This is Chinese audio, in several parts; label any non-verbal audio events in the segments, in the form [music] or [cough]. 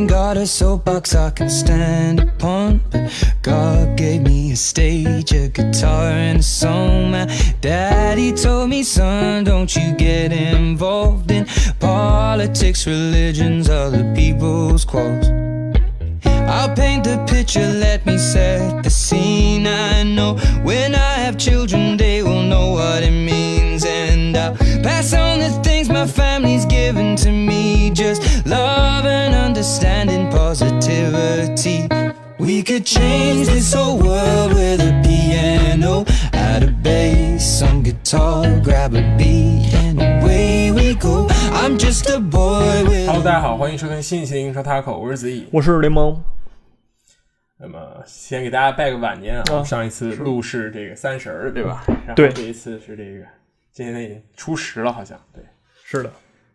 Ain't got a soapbox I can stand upon. But God gave me a stage, a guitar, and a song. My daddy told me, son, don't you get involved in politics, religions, other people's quarrels. I'll paint the picture, let me set the scene. I know when I have children, they will know what it means. And I'll pass on the things my family's given to me just love and understanding, positivity. We could change this whole world with a piano, add a bass, some guitar, grab a beat, and away we go. I'm just a boy with. Hello，大家好，欢迎收听新一期的英超 Taco，我是子怡。我是联盟，那么先给大家拜个晚年啊！啊上一次录是这个三十儿，对吧？然后对这一次是这个今天已经初十了，好像对。是的，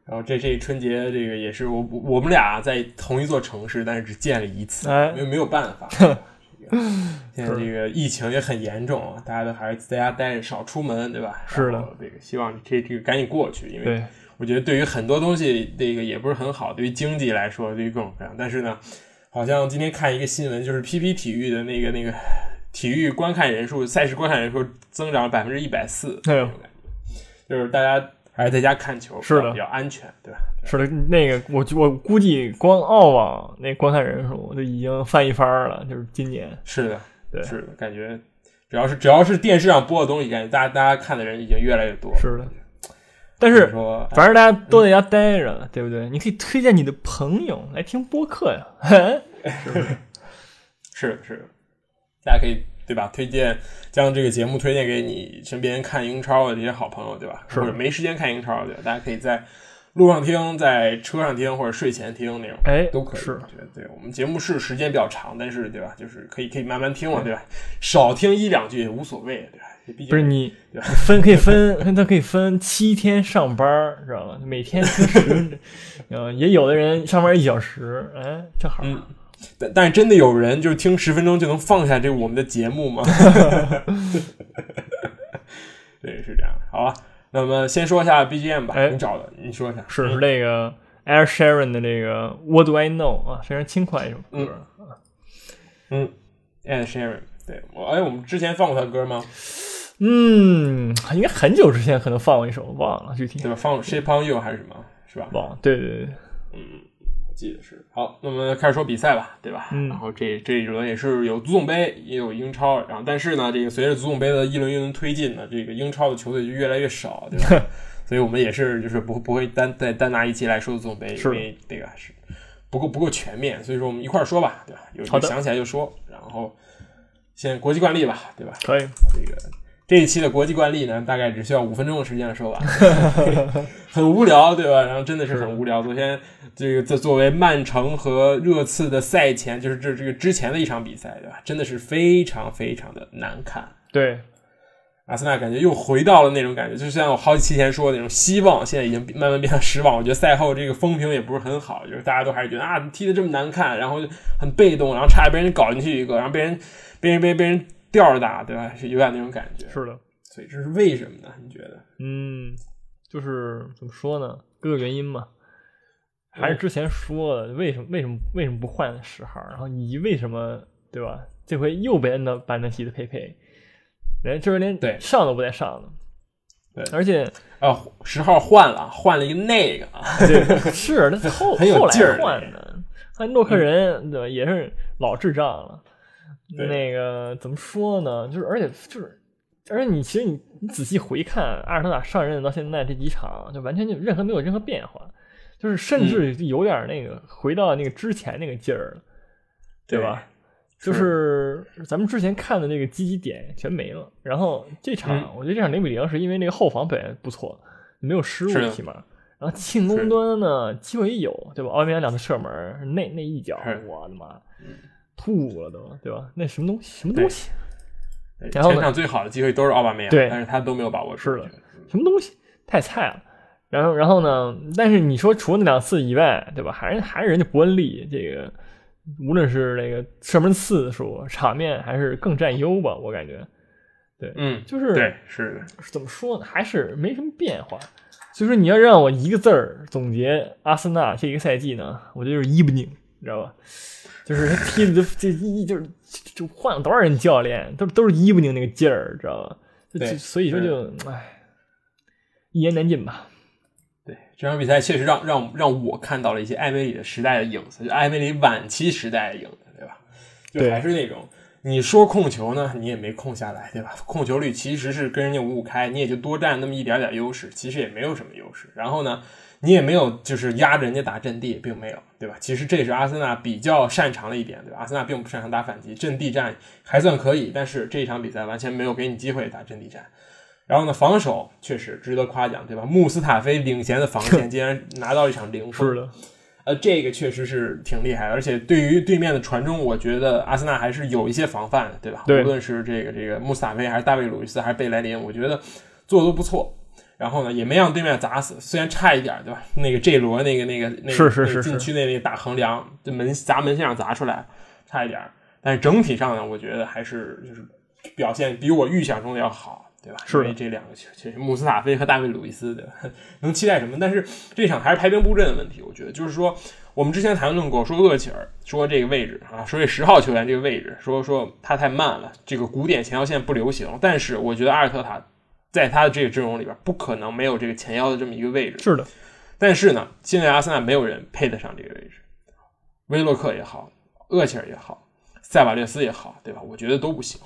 然后这这春节这个也是我我们俩在同一座城市，但是只见了一次，哎没有没有办法。[laughs] 这个现在这个疫情也很严重啊，大家都还是在家待着，少出门，对吧？是的这个希望这这个赶紧过去，因为，我觉得对于很多东西，这个也不是很好，对于经济来说，对于各种各样。但是呢，好像今天看一个新闻，就是 PP 体育的那个那个体育观看人数，赛事观看人数增长百分之一百四，哎呦这种感觉，就是大家还是在家看球，是的比较安全，对吧？是的，那个我我估计光澳网那观看人数就已经翻一番了，就是今年，是的，对是的，感觉只要是只要是电视上播的东西，感觉大家大家看的人已经越来越多。是的。但是说，反正大家都在家待着，对不对？你可以推荐你的朋友来听播客呀。嘿 [laughs] [laughs] 是的，是，大家可以对吧？推荐将这个节目推荐给你身边看英超的这些好朋友，对吧？是或者没时间看英超的，对吧？大家可以在路上听，在车上听，或者睡前听那种，哎都可以。是我觉得，对我们节目是时间比较长，但是对吧？就是可以可以慢慢听嘛，对吧？少听一两句也无所谓，对吧？毕竟不是你分可以分，它可以分七天上班，知道吧？每天听十，[laughs] 呃，也有的人上班一小时，哎，正好。嗯但但是真的有人就是听十分钟就能放下这个我们的节目吗？[laughs] [laughs] 对，是这样。好吧，那么先说一下 BGM 吧，哎你找的，你说一下。是是那个 Air Sharon 的这个 What Do I Know 啊，非常轻快一首歌。嗯，Air Sheeran，对我，哎，我们之前放过他歌吗？嗯，应该很久之前可能放过一首，忘了具体对吧？放 Shape on You 还是什么？是吧？忘了。对对对，我记得是。好，那么开始说比赛吧，对吧？嗯然后这这一轮也是有足总杯，也有英超，然后但是呢，这个随着足总杯的一轮一轮推进呢，这个英超的球队就越来越少，对吧？[laughs] 所以我们也是就是不不会单再单拿一期来说足总杯，因为这个是不够不够全面，所以说我们一块儿说吧，对吧？有好的想起来就说，然后先国际惯例吧，对吧？可以。这个这一期的国际惯例呢，大概只需要五分钟的时间说完，很无聊，对吧？然后真的是很无聊。昨天这个在作为曼城和热刺的赛前，就是这这个之前的一场比赛，对吧？真的是非常非常的难看。对，阿森纳感觉又回到了那种感觉，就像我好几期前说的那种希望，现在已经慢慢变成失望。我觉得赛后这个风评也不是很好，就是大家都还是觉得啊，踢的这么难看，然后就很被动，然后差点被人搞进去一个，然后被人被人被人被人吊着打，对吧？是有点那种感觉。是的。所以这是为什么呢？你觉得？嗯，就是怎么说呢？各个原因嘛，还是之前说的，为什么为什么为什么不换十号？然后你为什么对吧？这回又被摁到板凳席的佩佩，连这回连对上都不带上的。对而且啊，十号换了，换了一个那个啊，[laughs] 对是他后后来换的，还诺克人对吧？也是老智障了。那个怎么说呢？就是而且就是，而且你其实你你仔细回看阿尔特塔上任到现在这几场，就完全就任何没有任何变化，就是甚至有点那个回到那个之前那个劲儿了，对吧？就是咱们之前看的那个积极点全没了。然后这场，嗯我觉得这场零比零是因为那个后防表现不错，没有失误起码。然后进攻端呢，机会也有，对吧？奥利梅扬两次射门，那那一脚，我的妈，吐了都，对吧？那什么东西，什么东西，对然后呢前场最好的机会都是奥巴梅扬，对但是他都没有把握住。是的什么东西，太菜了。然后，然后呢？但是你说除了那两次以外，对吧？还是还是人家伯恩利这个，无论是那个射门次数、场面，还是更占优吧，我感觉。对，嗯，就是对，是的，怎么说呢？还是没什么变化。所以说，你要让我一个字儿总结阿森纳这一个赛季呢，我觉得就是 evening，你知道吧？就是他踢的这一就是就换了多少人教练，都都是伊布宁那个劲儿，知道吧？对所以说就唉，一言难尽吧。对这场比赛确实让让让我看到了一些艾梅里的时代的影子，就艾梅里晚期时代的影子，对吧？就还是那种你说控球呢，你也没控下来，对吧？控球率其实是跟人家五五开，你也就多占那么一点点优势，其实也没有什么优势。然后呢，你也没有就是压着人家打阵地，并没有，对吧？其实这是阿森纳比较擅长的一点，对吧？阿森纳并不擅长打反击，阵地战还算可以，但是这一场比赛完全没有给你机会打阵地战。然后呢，防守确实值得夸奖，对吧？穆斯塔菲领衔的防线 [laughs] 竟然拿到一场零封，是的，呃，这个确实是挺厉害的，而且对于对面的传中，我觉得阿森纳还是有一些防范的，对吧？对无论是这个这个穆斯塔菲，还是大卫·鲁伊斯，还是贝莱林，我觉得做的都不错。然后呢，也没让对面砸死，虽然差一点，对吧？那个 J 罗那个那个那个是是是禁区内那个大横梁，这门砸门线上砸出来，差一点。但是整体上呢，我觉得还是就是表现比我预想中的要好，对吧？是的因为这两个球，其实穆斯塔菲和大卫·鲁伊斯，对吧？[laughs] 能期待什么？但是这场还是排兵布阵的问题，我觉得就是说，我们之前谈论过，说厄齐尔说这个位置啊，说这十号球员这个位置，说说他太慢了，这个古典前腰线不流行。但是我觉得阿尔特塔在他的这个阵容里边，不可能没有这个前腰的这么一个位置。是的，但是呢，现在阿森纳没有人配得上这个位置，威洛克也好，厄齐尔也好，塞瓦略斯也好，对吧？我觉得都不行。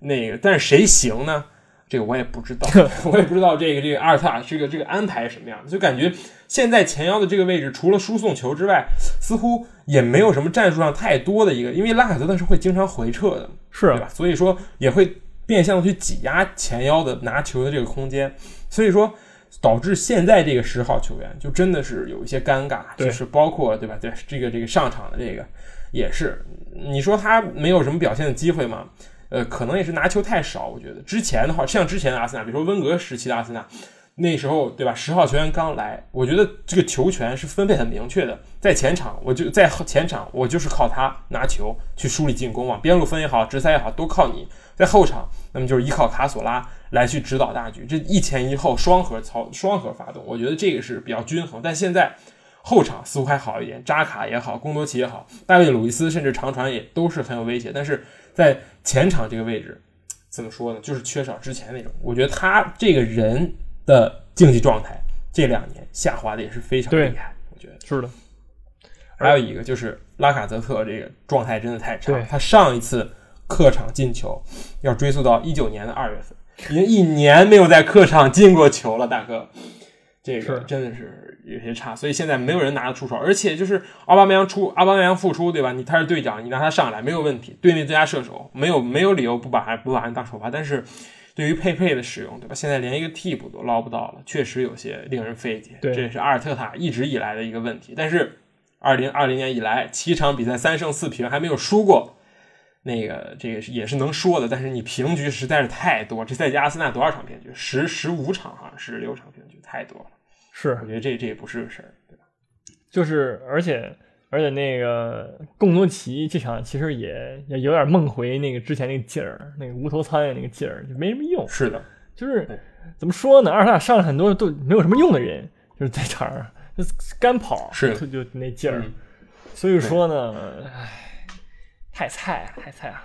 那个，但是谁行呢？这个我也不知道，[laughs] 我也不知道这个这个阿尔特塔这个这个安排是什么样的，就感觉现在前腰的这个位置，除了输送球之外，似乎也没有什么战术上太多的一个，因为拉卡泽特是会经常回撤的，是啊对吧？所以说也会变相的去挤压前腰的拿球的这个空间，所以说导致现在这个十号球员就真的是有一些尴尬，就是包括对吧？对这个这个上场的这个也是，你说他没有什么表现的机会吗？呃，可能也是拿球太少，我觉得之前的话，像之前的阿森纳，比如说温格时期的阿森纳，那时候对吧？十号球员刚来，我觉得这个球权是分配很明确的，在前场我就在前场，我就是靠他拿球去梳理进攻，往边路分也好，直塞也好，都靠你。在后场，那么就是依靠卡索拉来去指导大局，这一前一后双核操双核发动，我觉得这个是比较均衡。但现在后场似乎还好一点，扎卡也好，贡多齐也好，大卫·鲁伊斯甚至长传也都是很有威胁，但是在前场这个位置，怎么说呢？就是缺少之前那种。我觉得他这个人的竞技状态这两年下滑的也是非常厉害。我觉得是的，还有一个就是拉卡泽特这个状态真的太差，他上一次客场进球要追溯到一九年的二月份，已经一年没有在客场进过球了，大哥，这个真的是有些差，所以现在没有人拿得出手，而且就是奥巴梅扬出，奥巴梅扬复出，对吧？你他是队长，你让他上来没有问题，队内最佳射手，没有没有理由不把他不把人当首发，但是。对于佩佩的使用，对吧？现在连一个替补都捞不到了，确实有些令人费解。对这也是阿尔特塔一直以来的一个问题。但是，二零二零年以来，七场比赛三胜四平，还没有输过。那个这个是也是能说的，但是你平局实在是太多。这赛季阿森纳多少场平局？十十五场好像十六场平局，太多了。是我觉得这这也不是个事儿，对吧？就是，而且而且那个贡多奇这场其实也也有点梦回那个之前那个劲儿，那个无头苍蝇那个劲儿，就没什么用。是的，就是怎么说呢？阿尔塔上了很多都没有什么用的人，就是在场上就干跑，是就就那劲儿。嗯所以说呢，唉，太菜了，太菜了。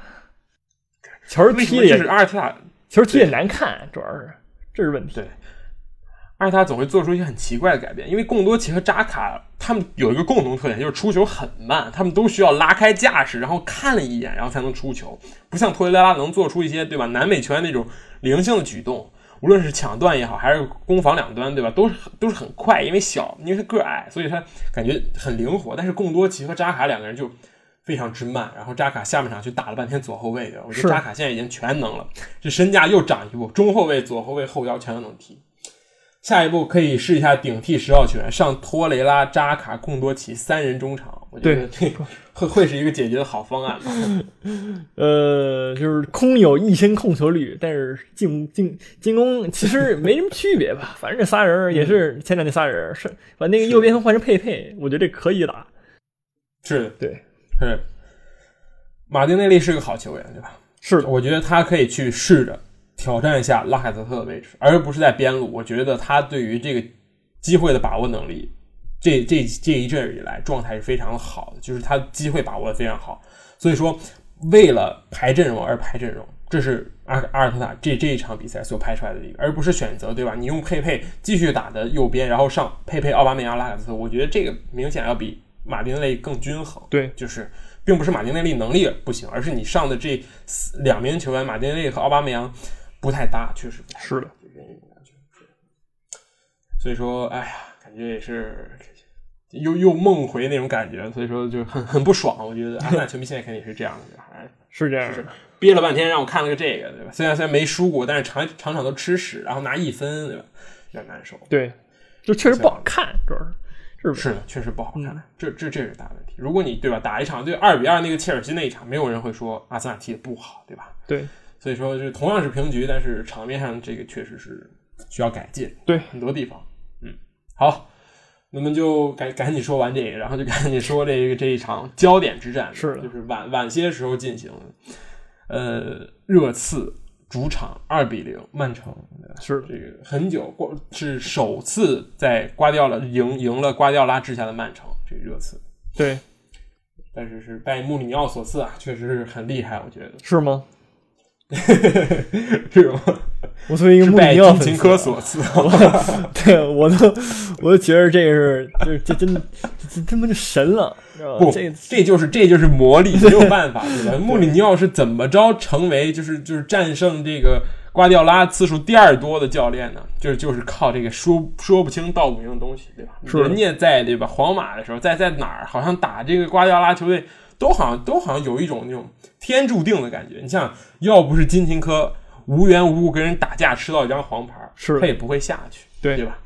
球踢的也是阿尔特塔？球踢也难看，主要是这是问题。对阿尔特塔总会做出一些很奇怪的改变，因为贡多奇和扎卡他们有一个共同特点，就是出球很慢，他们都需要拉开架势，然后看了一眼，然后才能出球，不像托雷拉能做出一些对吧南美球员那种灵性的举动，无论是抢断也好，还是攻防两端对吧，都是都是很快，因为小，因为他个矮，所以他感觉很灵活。但是贡多齐和扎卡两个人就非常之慢，然后扎卡下半场去打了半天左后卫，对吧？我觉得扎卡现在已经全能了，这身价又涨一步，中后卫、左后卫、后腰全都能踢。下一步可以试一下顶替十号球员，上托雷拉、扎卡、贡多齐三人中场，我觉得这个 [laughs] 会会是一个解决的好方案吧。[laughs] 呃，就是空有一身控球率，但是进进进攻其实没什么区别吧。[laughs] 反正这仨人也是前两那仨人，是把那个右边换成佩佩，我觉得这可以打。是的，对，是。马丁内利是个好球员，对吧？是的，我觉得他可以去试着挑战一下拉凯泽特的位置，而不是在边路。我觉得他对于这个机会的把握能力这这这一阵以来状态是非常的好的，就是他机会把握的非常好。所以说，为了排阵容而排阵容，这是阿阿尔特塔这这一场比赛所排出来的一个，而不是选择对吧？你用佩佩继续打的右边，然后上佩佩、奥巴梅扬、拉卡泽特，我觉得这个明显要比马丁内利更均衡。对，就是并不是马丁内利能力不行，而是你上的这两名球员马丁内利和奥巴梅扬不太搭，确实不太搭是的，所以说，哎呀，感觉也是又又梦回那种感觉，所以说就很 [laughs] 很不爽。我觉得阿森纳球迷现在肯定也是这样的，还是这样的。憋了半天让我看了个这个，对吧？虽然虽然没输过，但是场场场都吃屎，然后拿一分，对吧？有点难受。对，就确实不好看，主要是。是是的，确实不好看，这这这是大问题。如果你对吧，打一场对二比二那个切尔西那一场，没有人会说阿森纳踢的不好，对吧？对，所以说，就同样是平局，但是场面上这个确实是需要改进，对很多地方。嗯，好，那么就赶赶紧说完这个，然后就赶紧说这个这一场焦点之战，是就是晚晚些时候进行，呃，热刺。主场二比零，曼城是这个很久过是首次在瓜迪奥拉赢赢了瓜迪奥拉治下的曼城，这热刺对，但是是拜穆里尼奥所赐啊，确实是很厉害，我觉得是吗？是吗？我作为一个穆里尼奥金琴科所赐，[laughs] 对我都我都觉得这个是就是这真的这他妈就神了。不，这这就是这就是魔力，没有办法，对吧？[laughs] 穆里尼奥是怎么着成为就是就是战胜这个瓜迪奥拉次数第二多的教练呢？就是就是靠这个说说不清道不明的东西，对吧？人家在对吧？皇马的时候，在在哪儿，好像打这个瓜迪奥拉球队，都好像都好像有一种那种天注定的感觉。你像，要不是金琴科无缘无故跟人打架吃到一张黄牌，是他也不会下去，对对吧？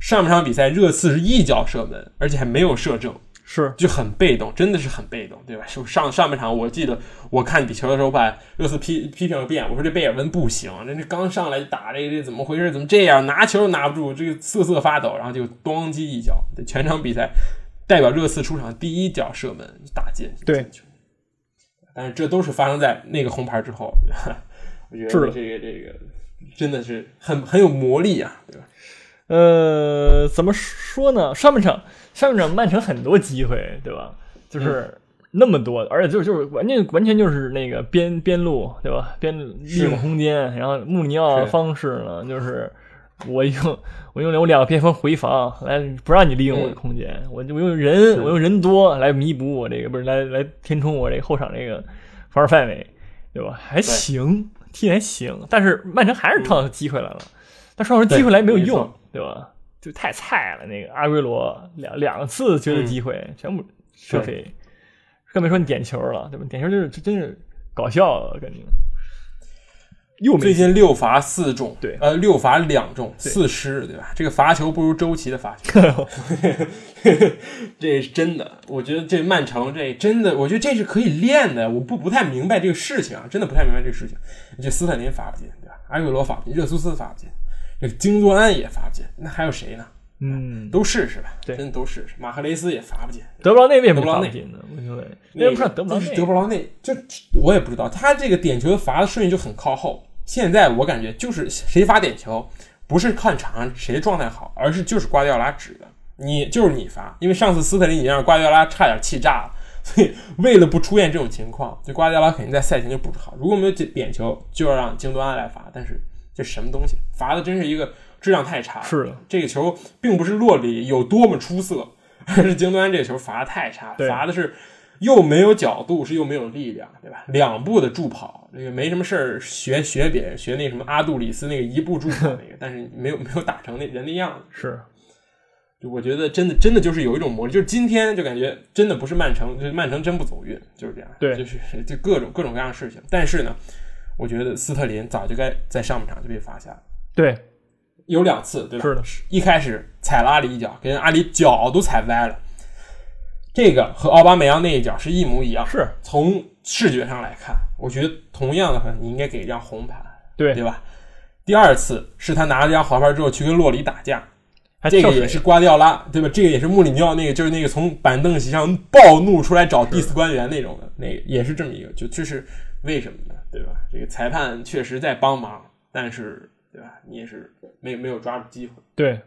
上半场比赛热刺是一脚射门，而且还没有射正。是就很被动，真的是很被动，对吧？上上半场，我记得我看比球的时候，把热刺批批评了遍。我说这贝尔温不行，人家刚上来就打这个，这怎么回事？怎么这样？拿球都拿不住，这个瑟瑟发抖，然后就咣叽一脚，全场比赛代表热刺出场第一脚射门打进，对。但是这都是发生在那个红牌之后，[laughs] 我觉得这个这个真的是很很有魔力啊，对吧？呃，怎么说呢？上半场。上半场曼城很多机会，对吧？就是那么多，而且就是就是完全完全就是那个边边路，对吧？边利用空间，然后穆里尼奥的方式呢，就是我用我用我两个边锋回防来不让你利用我的空间，我就我用人我用人多来弥补我这个不是来来填充我这个后场这个防守范围，对吧？还行，踢还行，但是曼城还是创造机会来了，但创造机会来没有用，对吧？就太菜了，那个阿圭罗两两次绝对机会全部射飞，更别说你点球了，对吧？点球就是真是搞笑了，感觉。又最近六罚四中，对，呃，六罚两中四失，对吧？这个罚球不如周琦的罚球，[laughs] 这是真的。我觉得这曼城这真的，我觉得这是可以练的。我不不太明白这个事情啊，真的不太明白这个事情。这斯特林罚不进，对吧？阿圭罗罚不进，热苏斯罚不进。这京多安也罚不进，那还有谁呢？嗯，都试试吧，对，真的都试试。马赫雷斯也罚不进，德布劳内为什么罚不进呢？为什么德布劳内？德布劳内就我也不知道，他这个点球罚的顺序就很靠后。现在我感觉就是谁罚点球，不是看场上谁状态好，而是就是瓜迪奥拉指的，你就是你罚。因为上次斯特林已经让瓜迪奥拉差点气炸了，所以为了不出现这种情况，就瓜迪奥拉肯定在赛前就布置好，如果没有点球，就要让京多安来罚。但是这什么东西？罚的真是一个质量太差。是的，这个球并不是洛里有多么出色，而是京多安这个球罚的太差，罚的是又没有角度，是又没有力量，对吧？两步的助跑，那个没什么事儿，学学别人，学那什么阿杜里斯那个一步助跑那个，[laughs] 但是没有没有打成那人的样子。是，就我觉得真的真的就是有一种魔力，就是今天就感觉真的不是曼城，就是曼城真不走运，就是这样。对，就是就各种各种各样的事情，但是呢。我觉得斯特林早就该在上半场就被罚下了。对，有两次，对吧？是的，一开始踩了阿里一脚，给人阿里脚都踩歪了。这个和奥巴梅扬那一脚是一模一样。是，从视觉上来看，我觉得同样的话，你应该给一张红牌，对对吧？第二次是他拿了这张黄牌之后去跟洛里打架，这个也是瓜迪奥拉，对吧？这个也是穆里尼奥那个，就是那个从板凳席上暴怒出来找第四官员那种的，那个也是这么一个，就这是为什么呢？对吧？这个裁判确实在帮忙，但是，对吧？你也是没没有抓住机会。对，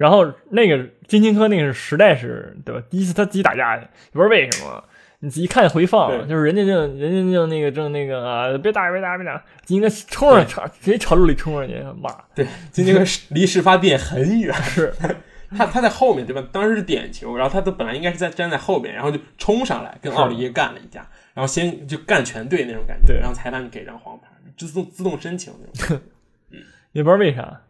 然后那个金琴科那个是实在是对吧？第一次他自己打架去，不知道为什么。你仔细看回放，就是人家就人家就那个正那个啊，别打别打别打，金琴科冲上朝直接朝路里冲上去骂，对，金金科离事发地点很远，是 [laughs] 他他在后面对吧？当时是点球，然后他都本来应该是在站在后边，然后就冲上来跟奥利耶干了一架，然后先就干全队那种感觉，对然后裁判给张黄牌，自动自动申请那种。[laughs] 也不知道为啥。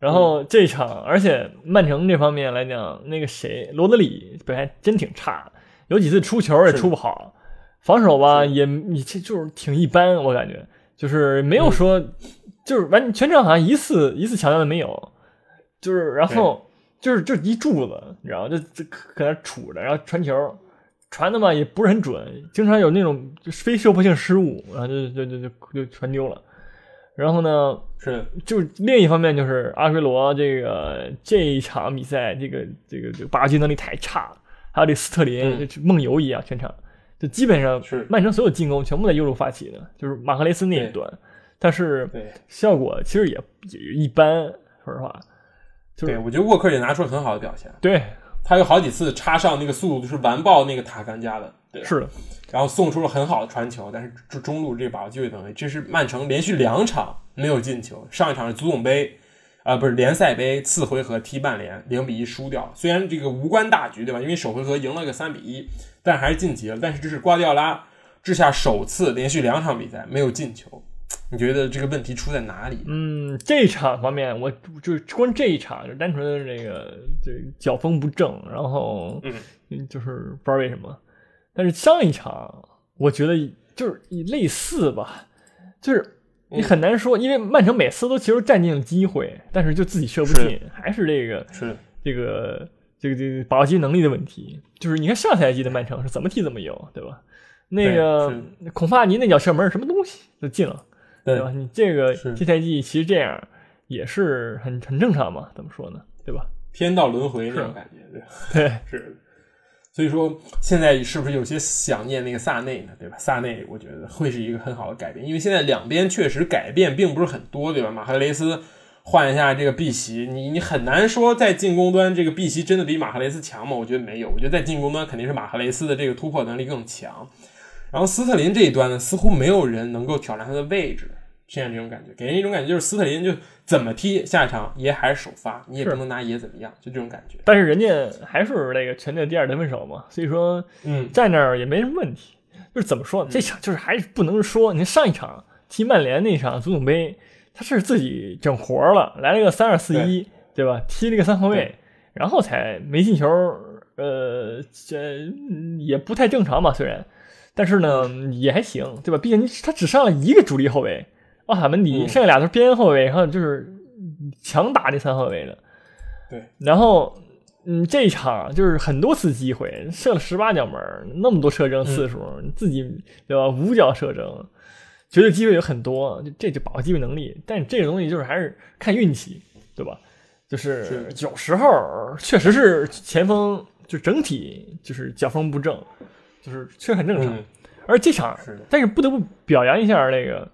然后这场，而且曼城这方面来讲，那个谁罗德里表现真挺差，有几次出球也出不好，防守吧也你这就是挺一般，我感觉就是没有说，就是完全场好像一次一次抢断的没有，就是然后就是就一柱子，你知道吗？就就搁那杵着，然后传球。传的嘛也不是很准，经常有那种就非射破性失误，然后就就就就就传丢了。然后呢，是。就是另一方面，就是阿圭罗这个这一场比赛，这个这个这个把握机能力太差了，还有这斯特林梦游一样，全场就基本上是。曼城所有进攻全部在右路发起的，就是马赫雷斯那一对。端，但是效果其实也也一般，说实话，就是对，我觉得沃克也拿出了很好的表现，对。他有好几次插上那个速度就是完爆那个塔甘加的，对，是的，然后送出了很好的传球，但是中中路这个把握机会能力，这是曼城连续两场没有进球。上一场是足总杯，啊、不是联赛杯次回合踢曼联零比一输掉，虽然这个无关大局，对吧？因为首回合赢了个三比一，但还是晋级了。但是这是瓜迪奥拉治下首次连续两场比赛没有进球，你觉得这个问题出在哪里？嗯，这一场方面，我就光这一场就单纯的这个这脚风不正，然后嗯就是不知道为什么。但是上一场我觉得就是类似吧，就是你很难说，因为曼城每次都其实占尽了机会，但是就自己射不进，还是这个是这个这个这个把握机能力的问题。就是你看上赛季的曼城是怎么踢怎么有，对吧？那个孔帕尼那脚射门是什么东西就进了。对对吧？你这个这赛季其实这样也是很很正常嘛，怎么说呢？对吧？天道轮回那种感觉，对吧。对，[laughs] 是，所以说现在是不是有些想念那个萨内呢？对吧？萨内我觉得会是一个很好的改变，因为现在两边确实改变并不是很多，对吧？马赫雷斯换一下这个碧玺，你你很难说在进攻端这个碧玺真的比马赫雷斯强吗？我觉得没有，我觉得在进攻端肯定是马赫雷斯的这个突破能力更强。然后斯特林这一端呢，似乎没有人能够挑战他的位置。现在这种感觉，给人一种感觉就是斯特林就怎么踢，下一场也还是首发，你也不能拿也怎么样，就这种感觉。但是人家还是那个全队第二得分手嘛，所以说嗯，在那儿也没什么问题。就是怎么说呢？这场就是还是不能说，你看上一场踢曼联那场足总杯，他是自己整活了，来了个三二四一，对吧？踢了个三后卫，然后才没进球。呃，这嗯也不太正常吧，虽然，但是呢也还行，对吧？毕竟他只上了一个主力后卫奥塔门迪，嗯剩下俩都是边后卫，然后就是强打这三后卫的。对，然后嗯，这一场就是很多次机会，射了十八脚门，那么多射正次数，你自己对吧？五脚射正，绝对机会有很多，就这就把握机会能力。但这个东西就是还是看运气，对吧？就是是有时候确实是前锋就整体就是脚风不正，就是确实很正常。嗯，而这场是，但是不得不表扬一下那个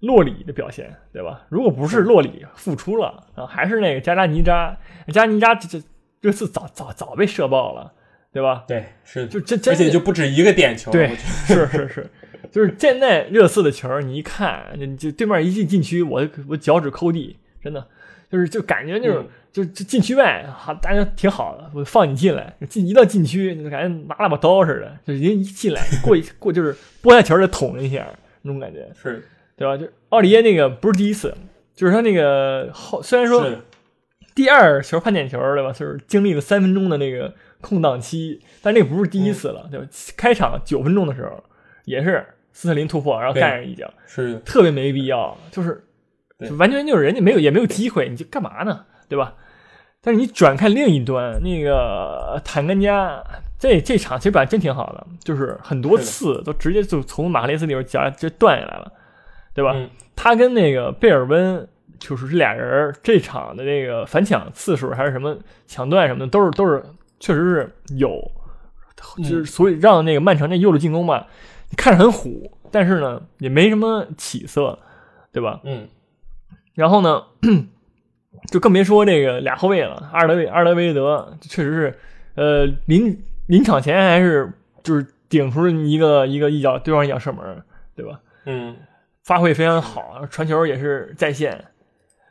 洛里的表现，对吧？如果不是洛里复出了，然后还是那个加扎尼扎，加拉尼扎这这这次早早早被射爆了，对吧？对，是，就真真而且就不止一个点球，对是是是，就是现在热刺的球，你一看，你就对面一进禁区，我我脚趾抠地，真的就是就感觉就是、嗯。就就禁区外，好大家挺好的，我放你进来，进一到禁区，你就感觉拿了把刀似的，就人一进来过一过就是拨下球再捅一下那种感觉，是对吧？就奥里耶那个不是第一次，就是他那个后虽然说第二球判点球，对吧？就是经历了三分钟的那个空档期，但那个不是第一次了，对吧？开场九分钟的时候，也是斯特林突破，然后对干上一脚，是特别没必要，就是就完全就是人家没有也没有机会，你就干嘛呢？对吧？但是你转看另一端，那个坦甘加这这场其实表现真挺好的，就是很多次都直接就从马克雷斯里边夹直接断下来了，对吧？嗯他跟那个贝尔温就是这俩人儿这场的这个反抢次数还是什么抢断什么的，都是都是确实是有，嗯就是所以让那个曼城这右路进攻吧，你看着很虎，但是呢也没什么起色，对吧？嗯然后呢，[clears throat] 就更别说这个俩后卫了，阿尔德维阿尔德维德确实是，呃，临临场前还是就是顶出一个一个一脚对方一脚射门，对吧？嗯，发挥非常好，传球也是在线，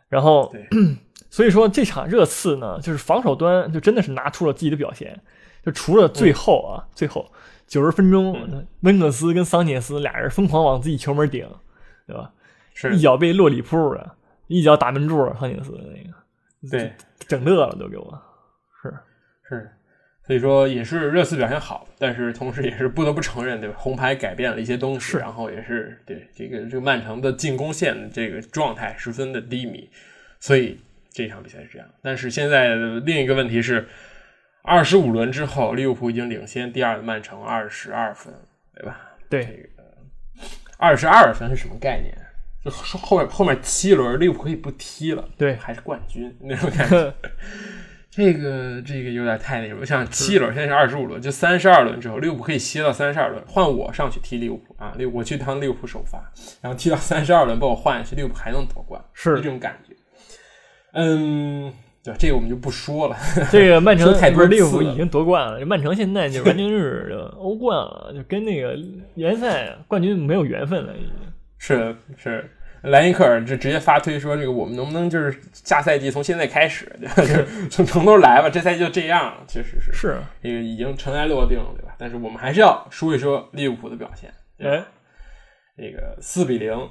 然后，[clears throat] 所以说这场热刺呢，就是防守端就真的是拿出了自己的表现，就除了最后啊，最后九十分钟，嗯。温克斯跟桑切斯俩人疯狂往自己球门顶，对吧？是。一脚被洛里扑的，一脚打门柱，桑切斯那个，对，整乐了都给我，是。是，所以说也是热刺表现好，但是同时也是不得不承认，对吧？红牌改变了一些东西，然后也是对这个这个曼城的进攻线的这个状态十分的低迷，所以这场比赛是这样。但是现在另一个问题是，二十五轮之后，利物浦已经领先第二的曼城二十二分，对吧？对，二十二分是什么概念？就后面后面七轮利物浦可以不踢了，对还是冠军那种感觉。[laughs] 这个这个有点太那什么，像七轮，现在是二十五轮，就三十二轮之后，利物浦可以歇到三十二轮，换我上去踢利物浦啊，利我去当利物浦首发，然后踢到三十二轮把我换下去，利物浦还能夺冠，是这种感觉。嗯，对，这个我们就不说了。这个曼城太多不是利物浦已经夺冠了，曼城现在就完全是欧冠了，就跟那个联赛冠军没有缘分了，已经。是的是，莱因克尔就直接发推说，这个我们能不能就是下赛季从现在开始，就是 [laughs] 从从头来吧，这赛季就这样，确实是是，这个已经尘埃落定了，对吧？但是我们还是要说一说利物浦的表现。哎，这个四比零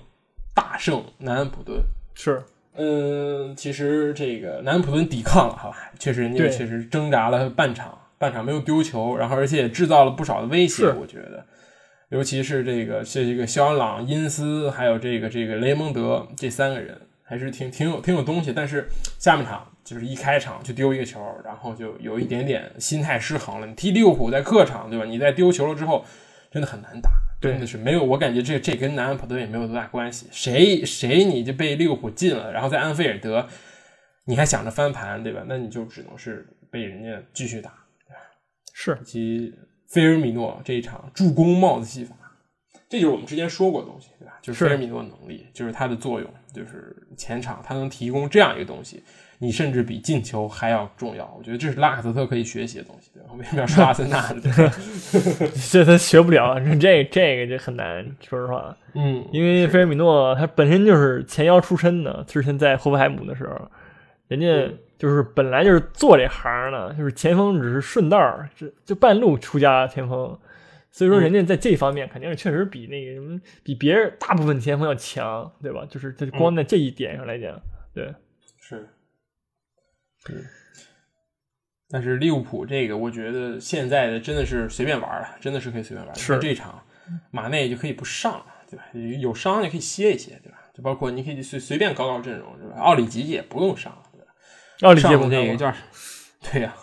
大胜南安普顿。是，嗯，其实这个南安普顿抵抗了，好吧，确实人家确实挣扎了半场，半场没有丢球，然后而且也制造了不少的威胁，我觉得。尤其是这个这一个肖恩朗、因斯，还有这个这个雷蒙德这三个人，还是挺挺有挺有东西。但是下半场就是一开场就丢一个球，然后就有一点点心态失衡了。你踢利物浦在客场，对吧？你在丢球了之后，真的很难打，对真的是没有。我感觉这这跟南安普顿也没有多大关系。谁谁你就被利物浦进了，然后在安菲尔德，你还想着翻盘，对吧？那你就只能是被人家继续打。是以及菲尔米诺这一场助攻帽子戏法，这就是我们之前说过的东西，对吧？就是是菲尔米诺的能力，就是他的作用，就是前场他能提供这样一个东西，你甚至比进球还要重要。我觉得这是拉卡泽特可以学习的东西，对吧？为什么要说阿森纳呢？[laughs] 这他学不了，这这这个就很难，说实话，嗯，因为菲尔米诺他本身就是前腰出身的，之前在霍芬海姆的时候，人家嗯就是本来就是做这行的，就是前锋只是顺道儿，就就半路出家前锋，所以说嗯人家在这方面肯定是确实比那个什么比别人大部分前锋要强，对吧？就是这光在这一点上来讲，对，是，嗯。但是利物浦这个，我觉得现在的真的是随便玩了，真的是可以随便玩。是你看这场马内就可以不上了，对吧？有伤也可以歇一歇，对吧？就包括你可以随随便搞搞阵容，是吧？奥里吉也不用上？奥里吉上不上的这个叫，[laughs] 对呀、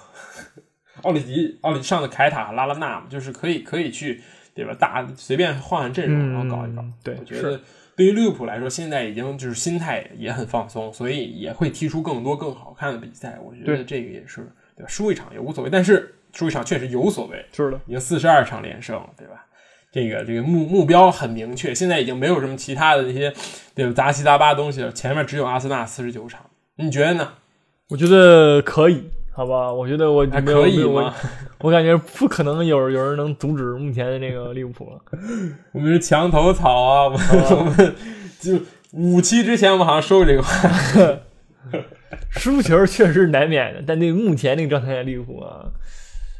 奥里吉，奥里上的凯塔、拉拉纳嘛，就是可以可以去，对吧？大随便换换阵容，然后搞一搞。嗯对我觉得对于利物浦来说，现在已经就是心态也很放松，所以也会踢出更多更好看的比赛。我觉得这个也是，对吧？输一场也无所谓，但是输一场确实有所谓，是的，已经四十二场连胜了，对吧？这个这个目目标很明确，现在已经没有什么其他的那些对吧杂七杂八的东西了，前面只有阿森纳四十九场，你觉得呢？我觉得可以，好吧？我觉得我还可以我吗？[laughs] 我感觉不可能有有人能阻止目前的那个利物浦了。我们是墙头草啊，我们、[laughs] 就五期之前我们好像说过这个话，[laughs] 输球确实是难免的，但对目前那个状态的利物浦啊，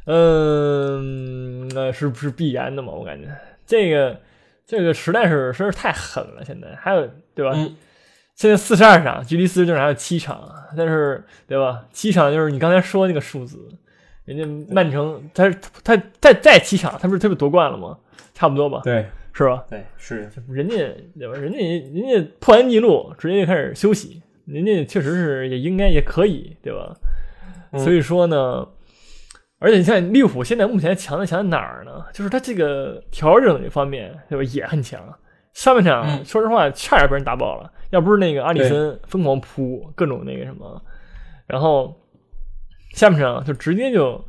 嗯，那，是不是必然的嘛？我感觉这个这个实在是实在是太狠了。现在还有对吧？嗯现在四十二场，距离四十九场还有七场，但是对吧？七场就是你刚才说那个数字，人家曼城他他再再七场，他不是特别夺冠了吗？差不多吧，对是吧？对是，人家对吧？人家人家破完记录，直接就开始休息，人家确实是也应该也可以，对吧？嗯所以说呢，而且你像利物浦现在目前强在强在哪儿呢？就是他这个调整这方面，对吧？也很强。上半场、嗯说实话差点被人打爆了，要不是那个阿里森疯狂扑各种那个什么，然后下半场就直接就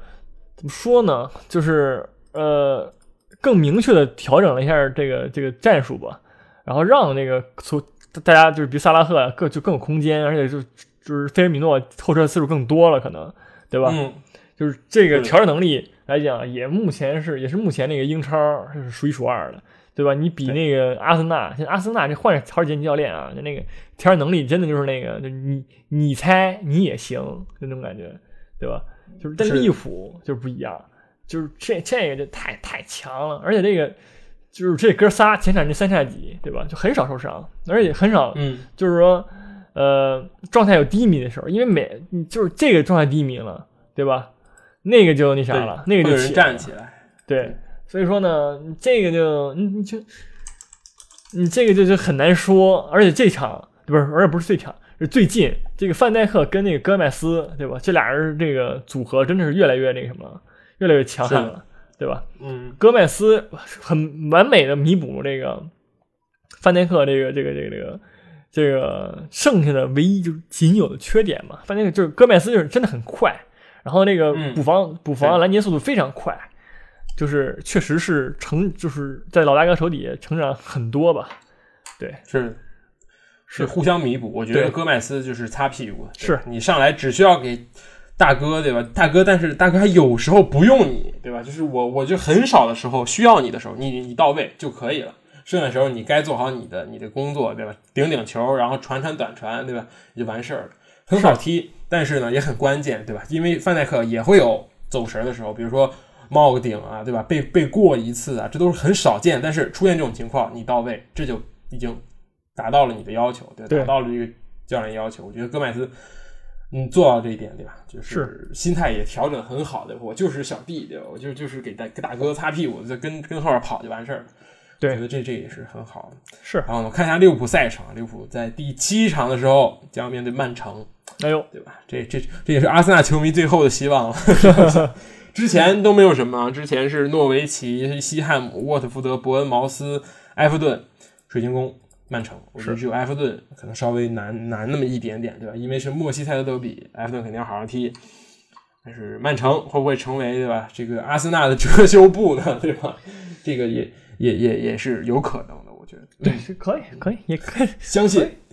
怎么说呢？就是呃更明确的调整了一下这个这个战术吧，然后让那个从大家就是比萨拉赫啊更就更有空间，而且就就是菲尔米诺后撤次数更多了，可能对吧？嗯，就是这个调整能力来讲，也目前是也是目前那个英超是数一数二的，对吧？你比那个阿森纳，现在阿森纳这换着乔尔杰尼教练啊，就那个调整能力真的就是那个，就你你猜你也行，就那种感觉，对吧？就是但利物浦就是不一样，就是这这个就太太强了，而且这个就是这哥仨前场这三叉戟，对吧？就很少受伤，而且很少嗯，就是说，呃，状态有低迷的时候，因为每就是这个状态低迷了，对吧？那个就那啥了，那个就会有人起来站起来，对，所以说呢，这个就你你就你这个就就很难说，而且这场不是，而且不是这场，是最近这个范戴克跟那个戈麦斯，对吧？这俩人这个组合真的是越来越那个什么了，越来越强悍了，对吧？嗯，戈麦斯很完美的弥补这个范戴克这个这个这个这个这个剩下的唯一就是仅有的缺点嘛。范戴克就是戈麦斯就是真的很快，然后那个嗯补防、补防拦截速度非常快，就是确实是成就是在老大哥手底下成长很多吧。对，是是互相弥补。我觉得戈麦斯就是擦屁股，是你上来只需要给大哥，对吧？大哥，但是大哥还有时候不用你，对吧？就是我，我就很少的时候需要你的时候，你你到位就可以了。剩下的时候你该做好你的你的工作，对吧？顶顶球，然后传传短传，对吧？也就完事儿了。很好踢，但是呢也很关键，对吧？因为范戴克也会有走神儿的时候，比如说冒个顶啊，对吧？被被过一次啊，这都是很少见。但是出现这种情况，你到位，这就已经达到了你的要求，对，对达到了这个教练要求。我觉得戈麦斯，嗯，做到这一点，对吧？就是心态也调整得很好，对吧？我就是小弟，对吧？我就就是给大给大哥擦屁股，就跟跟后面跑就完事儿了。对我觉得这这也是很好的。是，然后呢，我看一下利物浦赛程，利物浦在第七场的时候将要面对曼城，哎呦，对吧？这这这也是阿森纳球迷最后的希望了。[laughs] 之前都没有什么，之前是诺维奇、西汉姆、沃特福德、伯恩茅斯、埃弗顿、水晶宫、曼城。我觉得是只有埃弗顿可能稍微难难那么一点点，对吧？因为是莫西塞德德比，埃弗顿肯定要好好踢。但是曼城会不会成为对吧？这个阿森纳的遮羞布呢？[laughs] 对吧？这个也也也也是有可能的，我觉得。对，是可以，可以，也可以。[laughs] 相信。[laughs]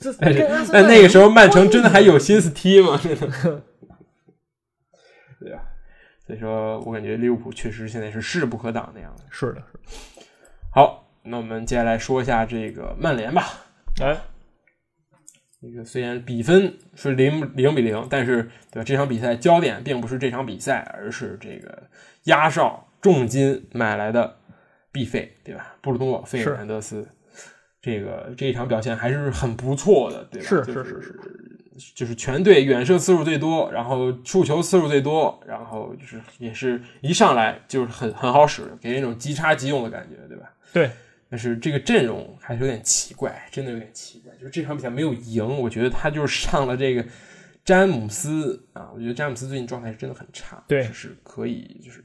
这但是但那个时候曼城真的还有心思踢吗？真的，对吧？所以说我感觉利物浦确实现在是势不可挡那样的。是的，是的。好，那我们接下来说一下这个曼联吧。哎，这个虽然比分是零零比零，但是对吧？这场比赛焦点并不是这场比赛，而是这个压哨重金买来的毕费，对吧？布鲁诺·费尔南德斯，这个这一场表现还是很不错的，对吧？是就是是就是全队远射次数最多，然后触球次数最多，然后就是也是一上来就是很很好使，给人一种即插即用的感觉，对吧？对，但是这个阵容还是有点奇怪，真的有点奇怪。就是这场比赛没有赢，我觉得他就是上了这个詹姆斯啊，我觉得詹姆斯最近状态是真的很差，对就是可以就是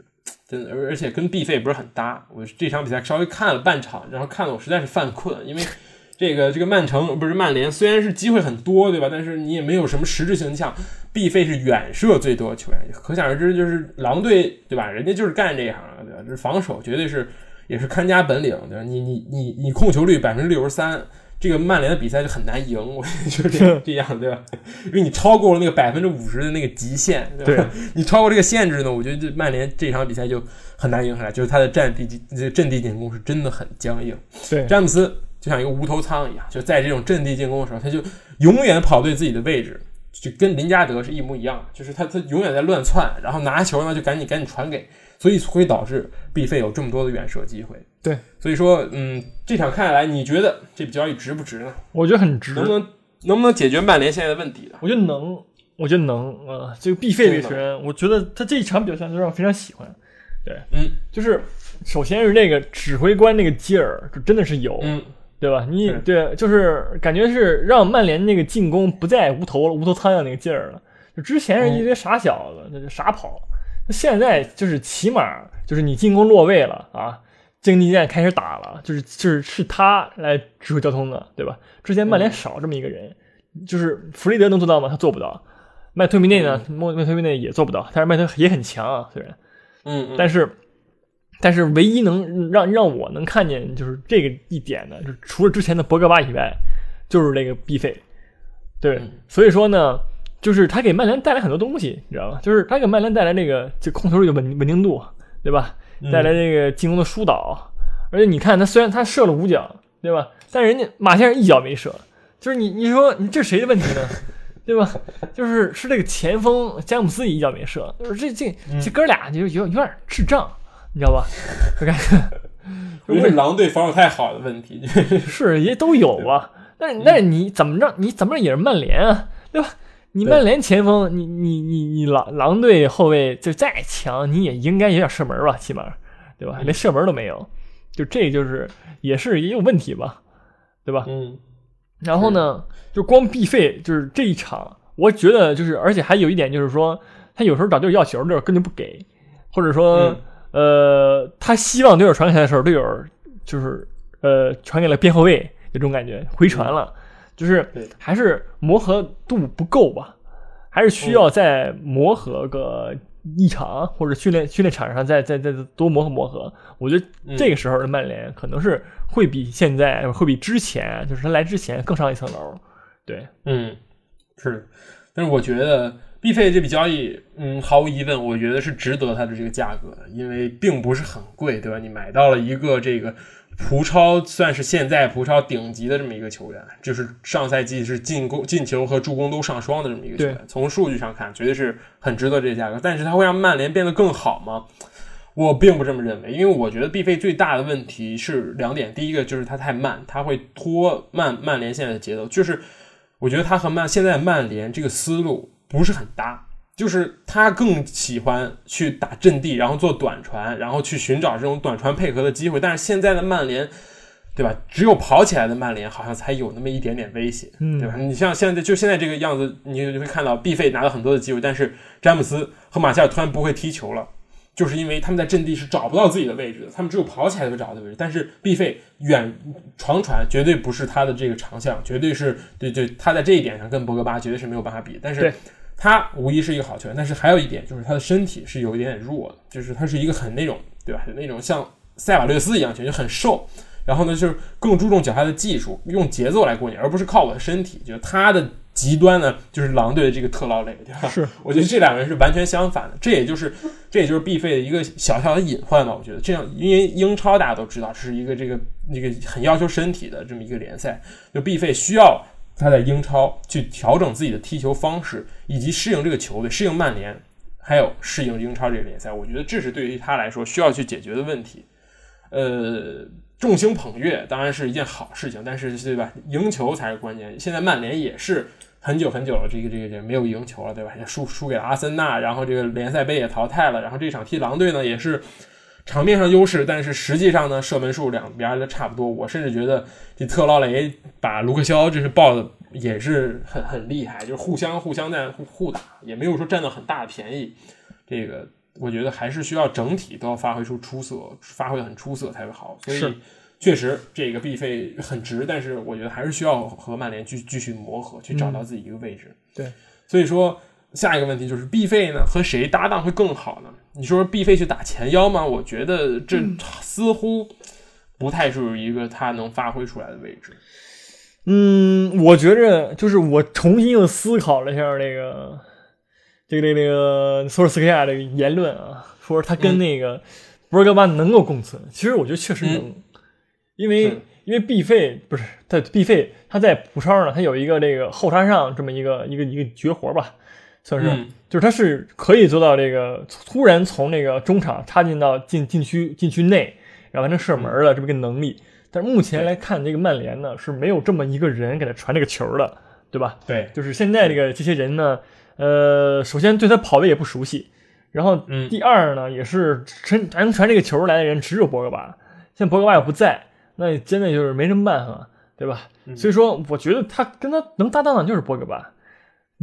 真的，而而且跟 B 费不是很搭。我这场比赛稍微看了半场，然后看的我实在是犯困，因为这个这个曼城不是曼联，虽然是机会很多，对吧？但是你也没有什么实质性。你想，B 费是远射最多的球员，可想而知，就是狼队，对吧？人家就是干这一行的，对吧？这防守绝对是也是看家本领，对吧？你你你你控球率百分之六十三。这个曼联的比赛就很难赢，我就是这 [laughs] 样这样，对吧？因为你超过了那个百分之五十的那个极限，对吧？你超过这个限制呢，我觉得这曼联这场比赛就很难赢下来，就是他的战地这阵地进攻是真的很僵硬。对，詹姆斯就像一个无头苍一样，就在这种阵地进攻的时候，他就永远跑对自己的位置，就跟林加德是一模一样，就是他他永远在乱窜，然后拿球呢就赶紧赶紧传给，所以会导致毕费有这么多的远射机会。对，所以说，嗯，这场看下来，你觉得这笔交易值不值呢？我觉得很值能。不能能不能解决曼联现在的问题呢？我觉得能，我觉得能啊、这个必费这个球员，我觉得他这一场表现就让我非常喜欢。对，嗯，就是首先是那个指挥官那个劲儿，就真的是有，嗯，对吧？你对，就是感觉是让曼联那个进攻不再无头无头苍蝇那个劲儿了。就之前是一堆傻小子，那就傻跑，那现在就是起码就是你进攻落位了啊。阵地战开始打了，就是就是是他来指挥交通的，对吧？之前曼联少这么一个人，就是弗雷德能做到吗？他做不到。麦特米内呢？麦麦特米内也做不到，但是麦特也很强啊，虽然，嗯嗯，但是但是唯一能让让我能看见就是这个一点呢，就是除了之前的博格巴以外，就是那个 B 费，对嗯，所以说呢，就是他给曼联带来很多东西，你知道吗？就是他给曼联带来那个就控球的稳稳定度，对吧？嗯带来这个进攻的疏导，而且你看他虽然他射了五脚，对吧？但人家马先生一脚没射，就是你你说你这谁的问题呢？[laughs] 对吧？就是是这个前锋詹姆斯一脚没射，就是这这这哥俩就有有点智障，你知道吧？[laughs] 我感觉是狼队防守太好的问题。[laughs] 是也都有吧，但是但是你怎么着，你怎么着也是曼联啊，对吧？你曼联前锋，你你你你狼狼队后卫就再强，你也应该有点射门吧，起码对吧？连射门都没有，就这就是也是也有问题吧，对吧？嗯。然后呢，就光必费就是这一场，我觉得就是，而且还有一点就是说，他有时候找队友要球队友根本就不给，或者说、呃，他希望队友传给他的时候，队友就是呃传给了边后卫，有种感觉回传了，就是还是磨合度不够吧，还是需要再磨合个一场，或者训练训练场上再再再多磨合磨合。我觉得嗯这个时候的曼联可能是会比现在会比之前，就是他来之前更上一层楼。对，嗯，是。但是我觉得必费这笔交易，嗯，毫无疑问，我觉得是值得它的这个价格的，因为并不是很贵，对吧？你买到了一个这个葡超算是现在葡超顶级的这么一个球员，就是上赛季是进攻、进球和助攻都上双的这么一个球员，从数据上看，绝对是很值得这个价格。但是他会让曼联变得更好吗？我并不这么认为，因为我觉得必费最大的问题是两点，第一个就是他太慢，他会拖慢曼联现在的节奏，就是我觉得他和曼现在曼联这个思路不是很搭，就是他更喜欢去打阵地，然后做短传，然后去寻找这种短传配合的机会。但是现在的曼联，对吧？只有跑起来的曼联好像才有那么一点点威胁，嗯对吧？你像现在就现在这个样子，你就会看到毕费拿了很多的机会，但是詹姆斯和马夏尔突然不会踢球了。就是因为他们在阵地是找不到自己的位置的，他们只有跑起来会找到位置。但是毕费远长传绝对不是他的这个长项，绝对是对对，他在这一点上跟博格巴绝对是没有办法比。但对是他无疑是一个好球员，但是还有一点就是他的身体是有一点点弱的，就是他是一个很那种对吧，有那种像塞瓦略斯一样球员，就很瘦。然后呢，就是更注重脚下的技术，用节奏来过你，而不是靠我的身体。就是他的极端呢，就是狼队的这个特劳雷，[laughs] 对吧？是，我觉得这两个人是完全相反的。这也就是，这也就是必费的一个小小的隐患吧。我觉得这样，因为英超大家都知道，这是一个这个这个很要求身体的这么一个联赛，就必费需要他在英超去调整自己的踢球方式，以及适应这个球队，适应曼联，还有适应英超这个联赛。我觉得这是对于他来说需要去解决的问题。呃，众星捧月当然是一件好事情，但是对吧？赢球才是关键。现在曼联也是很久很久了，这个这个这个没有赢球了，对吧？输输给了阿森纳，然后这个联赛杯也淘汰了，然后这场踢狼队呢也是场面上优势，但是实际上呢射门数两边的差不多。我甚至觉得这特劳雷把卢克肖这是爆的也是很很厉害，就是互相互相在互互打，也没有说占到很大的便宜。这个我觉得还是需要整体都要发挥出出色，发挥的很出色才会好。所以确实这个必费很值，但是我觉得还是需要和曼联继继续磨合，去找到自己一个位置。对，所以说下一个问题就是必费呢和谁搭档会更好呢？你说必费去打前腰吗？我觉得这似乎不太是一个他能发挥出来的位置。嗯，我觉着就是我重新又思考了一下那个这个这个这个索尔斯克亚这个言论啊，说他跟那个博格巴能够共存，其实我觉得确实能，因为因为毕费不是他毕费他在葡超上，他有一个这个后插上这么一个一个一个绝活吧，算是。嗯就是他是可以做到这个突然从那个中场插进到禁禁区禁区内，然后完成射门的这么一个能力。但是目前来看，这个曼联呢是没有这么一个人给他传这个球的，对吧？对，就是现在这个这些人呢，呃，首先对他跑位也不熟悉，然后嗯第二呢，也是传能传这个球来的人只有博格巴，现在博格巴也不在，那真的就是没什么办法，对吧？嗯所以说，我觉得他跟他能搭档的就是博格巴。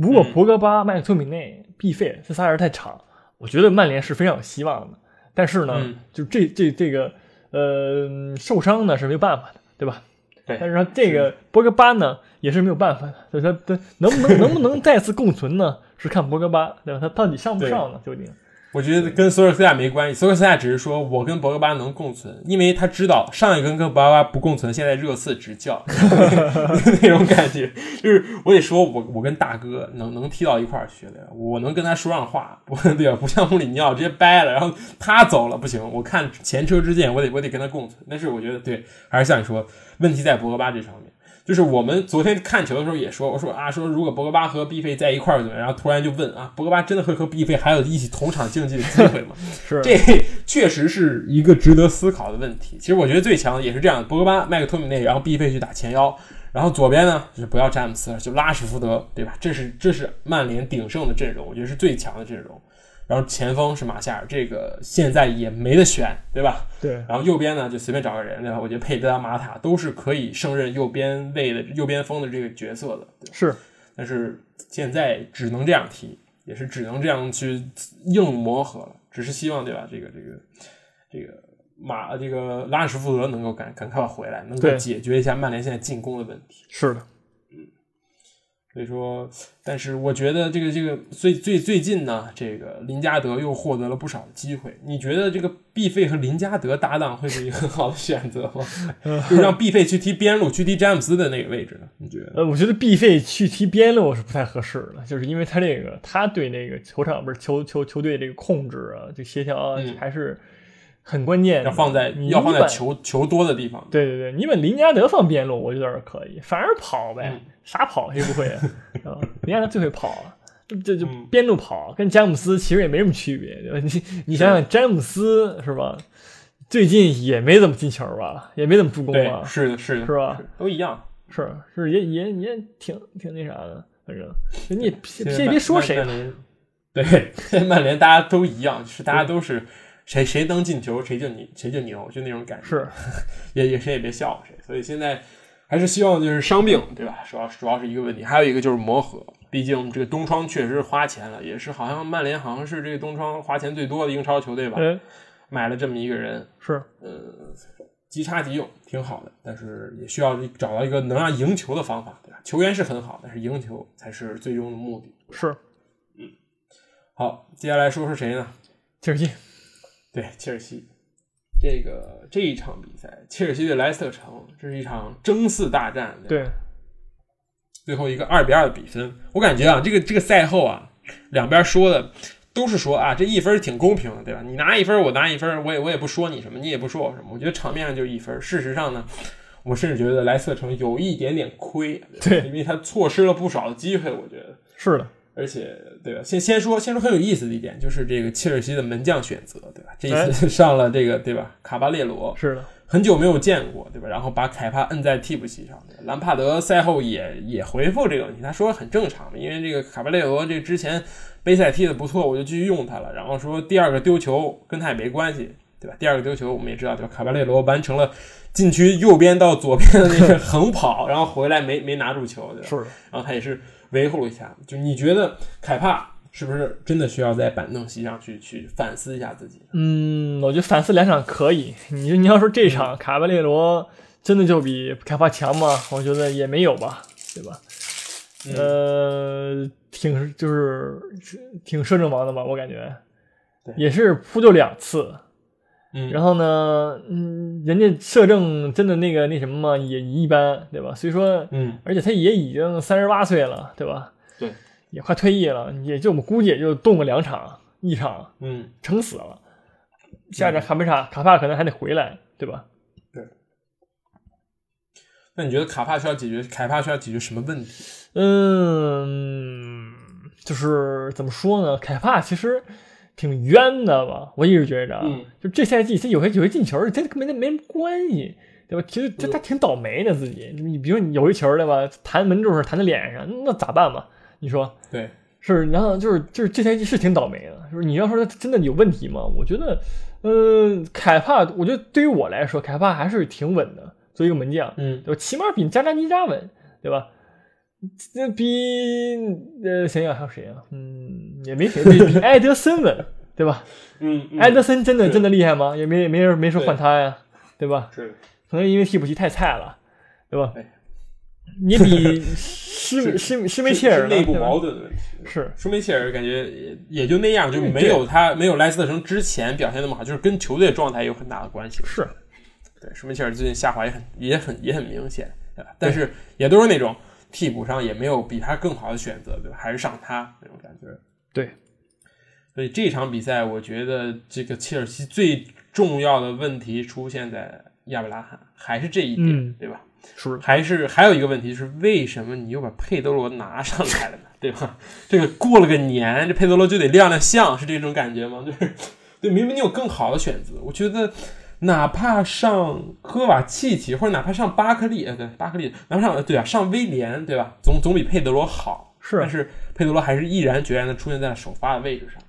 如果嗯博格巴、麦克托米内、必费这仨人太长，我觉得曼联是非常有希望的。但是呢，嗯就这这这个呃受伤呢是没有办法的，对吧？对但是说这个博格巴呢也是没有办法的，就是他他能不能能不能再次共存呢？是看博格巴，对吧？他到底上不上呢？究竟？我觉得跟索尔斯克亚没关系，索尔斯克亚只是说我跟博格巴能共存，因为他知道上一个跟博格巴不共存，现在热刺执教 [laughs] 那种感觉，就是我得说我我跟大哥能能踢到一块儿去的，我能跟他说上话，不对吧？不像穆里尼奥直接掰了，然后他走了不行，我看前车之鉴，我得我得跟他共存。但是我觉得对，还是像你说，问题在博格巴这上面。就是我们昨天看球的时候也说，我说啊，说如果博格巴和 B 费在一块儿怎么样？然后突然就问啊，博格巴真的会和 B 费还有一起同场竞技的机会吗？[laughs] 是这确实是一个值得思考的问题。其实我觉得最强的也是这样，博格巴、麦克托米内，然后 B 费去打前腰，然后左边呢就是不要詹姆斯了，就拉什福德，对吧？这是这是曼联鼎盛的阵容，我觉得是最强的阵容。然后前锋是马夏尔，这个现在也没得选，对吧？对。然后右边呢，就随便找个人，对吧？我觉得佩德拉、马塔都是可以胜任右边位的右边锋的这个角色的。是。但是现在只能这样踢，也是只能这样去硬磨合了。只是希望，对吧？这个这个这个马这个拉什福德能够赶赶快回来，能够解决一下曼联现在进攻的问题。是的。所以说，但是我觉得这个这个最最最近呢，这个林加德又获得了不少的机会。你觉得这个毕费和林加德搭档会是一个很好的选择吗？就让毕费去踢边路，去踢詹姆斯的那个位置呢？你觉得？呃，我觉得毕费去踢边路是不太合适的，就是因为他这个他对那个球场不是球球球队这个控制啊，这协调啊，还是。很关键，要放在要放在球球多的地方。对对对，你把林加德放边路，我觉得可以，反而跑呗，啥跑谁不会啊？[laughs] 林加德最会跑，这就边路跑，跟詹姆斯其实也没什么区别，对吧？你你想想，詹姆斯是吧？最近也没怎么进球吧，也没怎么助攻吧？是的，是的，是吧？都一样，是是也也也挺挺那啥的，反正你也别别说谁了，对，[laughs] 曼联大家都一样，是大家都是。谁谁能进球，谁就你谁就牛，就那种感觉。是，也也谁也别笑话谁。所以现在还是希望就是伤病，对吧？主要主要是一个问题，还有一个就是磨合。毕竟这个东窗确实花钱了，也是好像曼联好像是这个东窗花钱最多的英超球队吧？买了这么一个人，是，呃，即插即用，挺好的。但是也需要找到一个能让赢球的方法，对吧？球员是很好，但是赢球才是最终的目的。是，嗯，好，接下来说说谁呢？切尔西。对，切尔西这个这一场比赛，切尔西对莱斯特城，这是一场争四大战。对，最后一个二比二的比分，我感觉啊，这个这个赛后啊，两边说的都是说啊，这一分挺公平的，对吧？你拿一分，我拿一分，我也我也不说你什么，你也不说我什么。我觉得场面上就一分。事实上呢，我甚至觉得莱斯特城有一点点亏，对，因为他错失了不少的机会。我觉得是的。而且，对吧？先先说，先说很有意思的一点，就是这个切尔西的门将选择，对吧？这一次 [laughs] 上了这个，对吧？卡巴列罗是的，很久没有见过，对吧？然后把凯帕摁在替补席上，兰帕德赛后也也回复这个问题，他说很正常，因为这个卡巴列罗这之前杯赛踢的不错，我就继续用他了。然后说第二个丢球跟他也没关系，对吧？第二个丢球我们也知道，对吧？卡巴列罗完成了禁区右边到左边的那个横跑，然后回来没 [laughs] 没拿住球，对吧？是的，然后他也是。维护了一下，就你觉得凯帕是不是真的需要在板凳席上去去反思一下自己？嗯，我觉得反思两场可以。你你要说这场卡巴列罗真的就比凯帕强吗？我觉得也没有吧，对吧？呃，挺就是挺摄政王的吧，我感觉，也是扑救两次。嗯，然后呢，嗯，人家摄政真的那个那什么嘛，也一般，对吧？所以说，嗯，而且他也已经三十八岁了，对吧？对，也快退役了，也就我们估计也就动个两场，一场，嗯，撑死了。下场卡梅沙卡帕可能还得回来，对吧？对。那你觉得卡帕需要解决凯帕需要解决什么问题？嗯，就是怎么说呢？凯帕其实。挺冤的吧？我一直觉着，就这赛季他有些有些进球，他跟没没什么关系，对吧？其实他他挺倒霉的自己。你比如你有一球对吧，弹门柱上弹在脸上，那咋办嘛？你说对是？然后就是就是这赛季是挺倒霉的。就是你要说他真的有问题吗？我觉得，嗯，凯帕，我觉得对于我来说，凯帕还是挺稳的，作为一个门将，嗯，对吧？起码比加扎尼扎稳，对吧？这比呃，想想还有谁啊？嗯，也没谁，比埃德森稳，对吧？嗯，埃德森真的真的厉害吗？也没没人没说换他呀，对吧？是，可能因为替补席太菜了，对吧？你比施 [laughs] 施施梅切尔内部矛盾的问题。是施梅切尔感觉也也就那样，就没有他没有莱斯特城之前表现那么好，就是跟球队状态有很大的关系。是，对，施梅切尔最近下滑也很也很也很明显，对吧？但是也都是那种替补上也没有比他更好的选择，对吧？还是上他那种感觉。对，所以这场比赛，我觉得这个切尔西最重要的问题出现在亚布拉罕，还是这一点，嗯对吧？是还是还有一个问题是，为什么你又把佩德罗拿上来了呢？对吧？这个过了个年，这佩德罗就得亮亮相，是这种感觉吗？就是，对，明明你有更好的选择，我觉得哪怕上科瓦契奇，或者哪怕上巴克利，呃，对，巴克利，哪怕上对啊，上威廉，对吧？总总比佩德罗好。是但是佩德罗还是毅然决然的出现在了首发的位置上。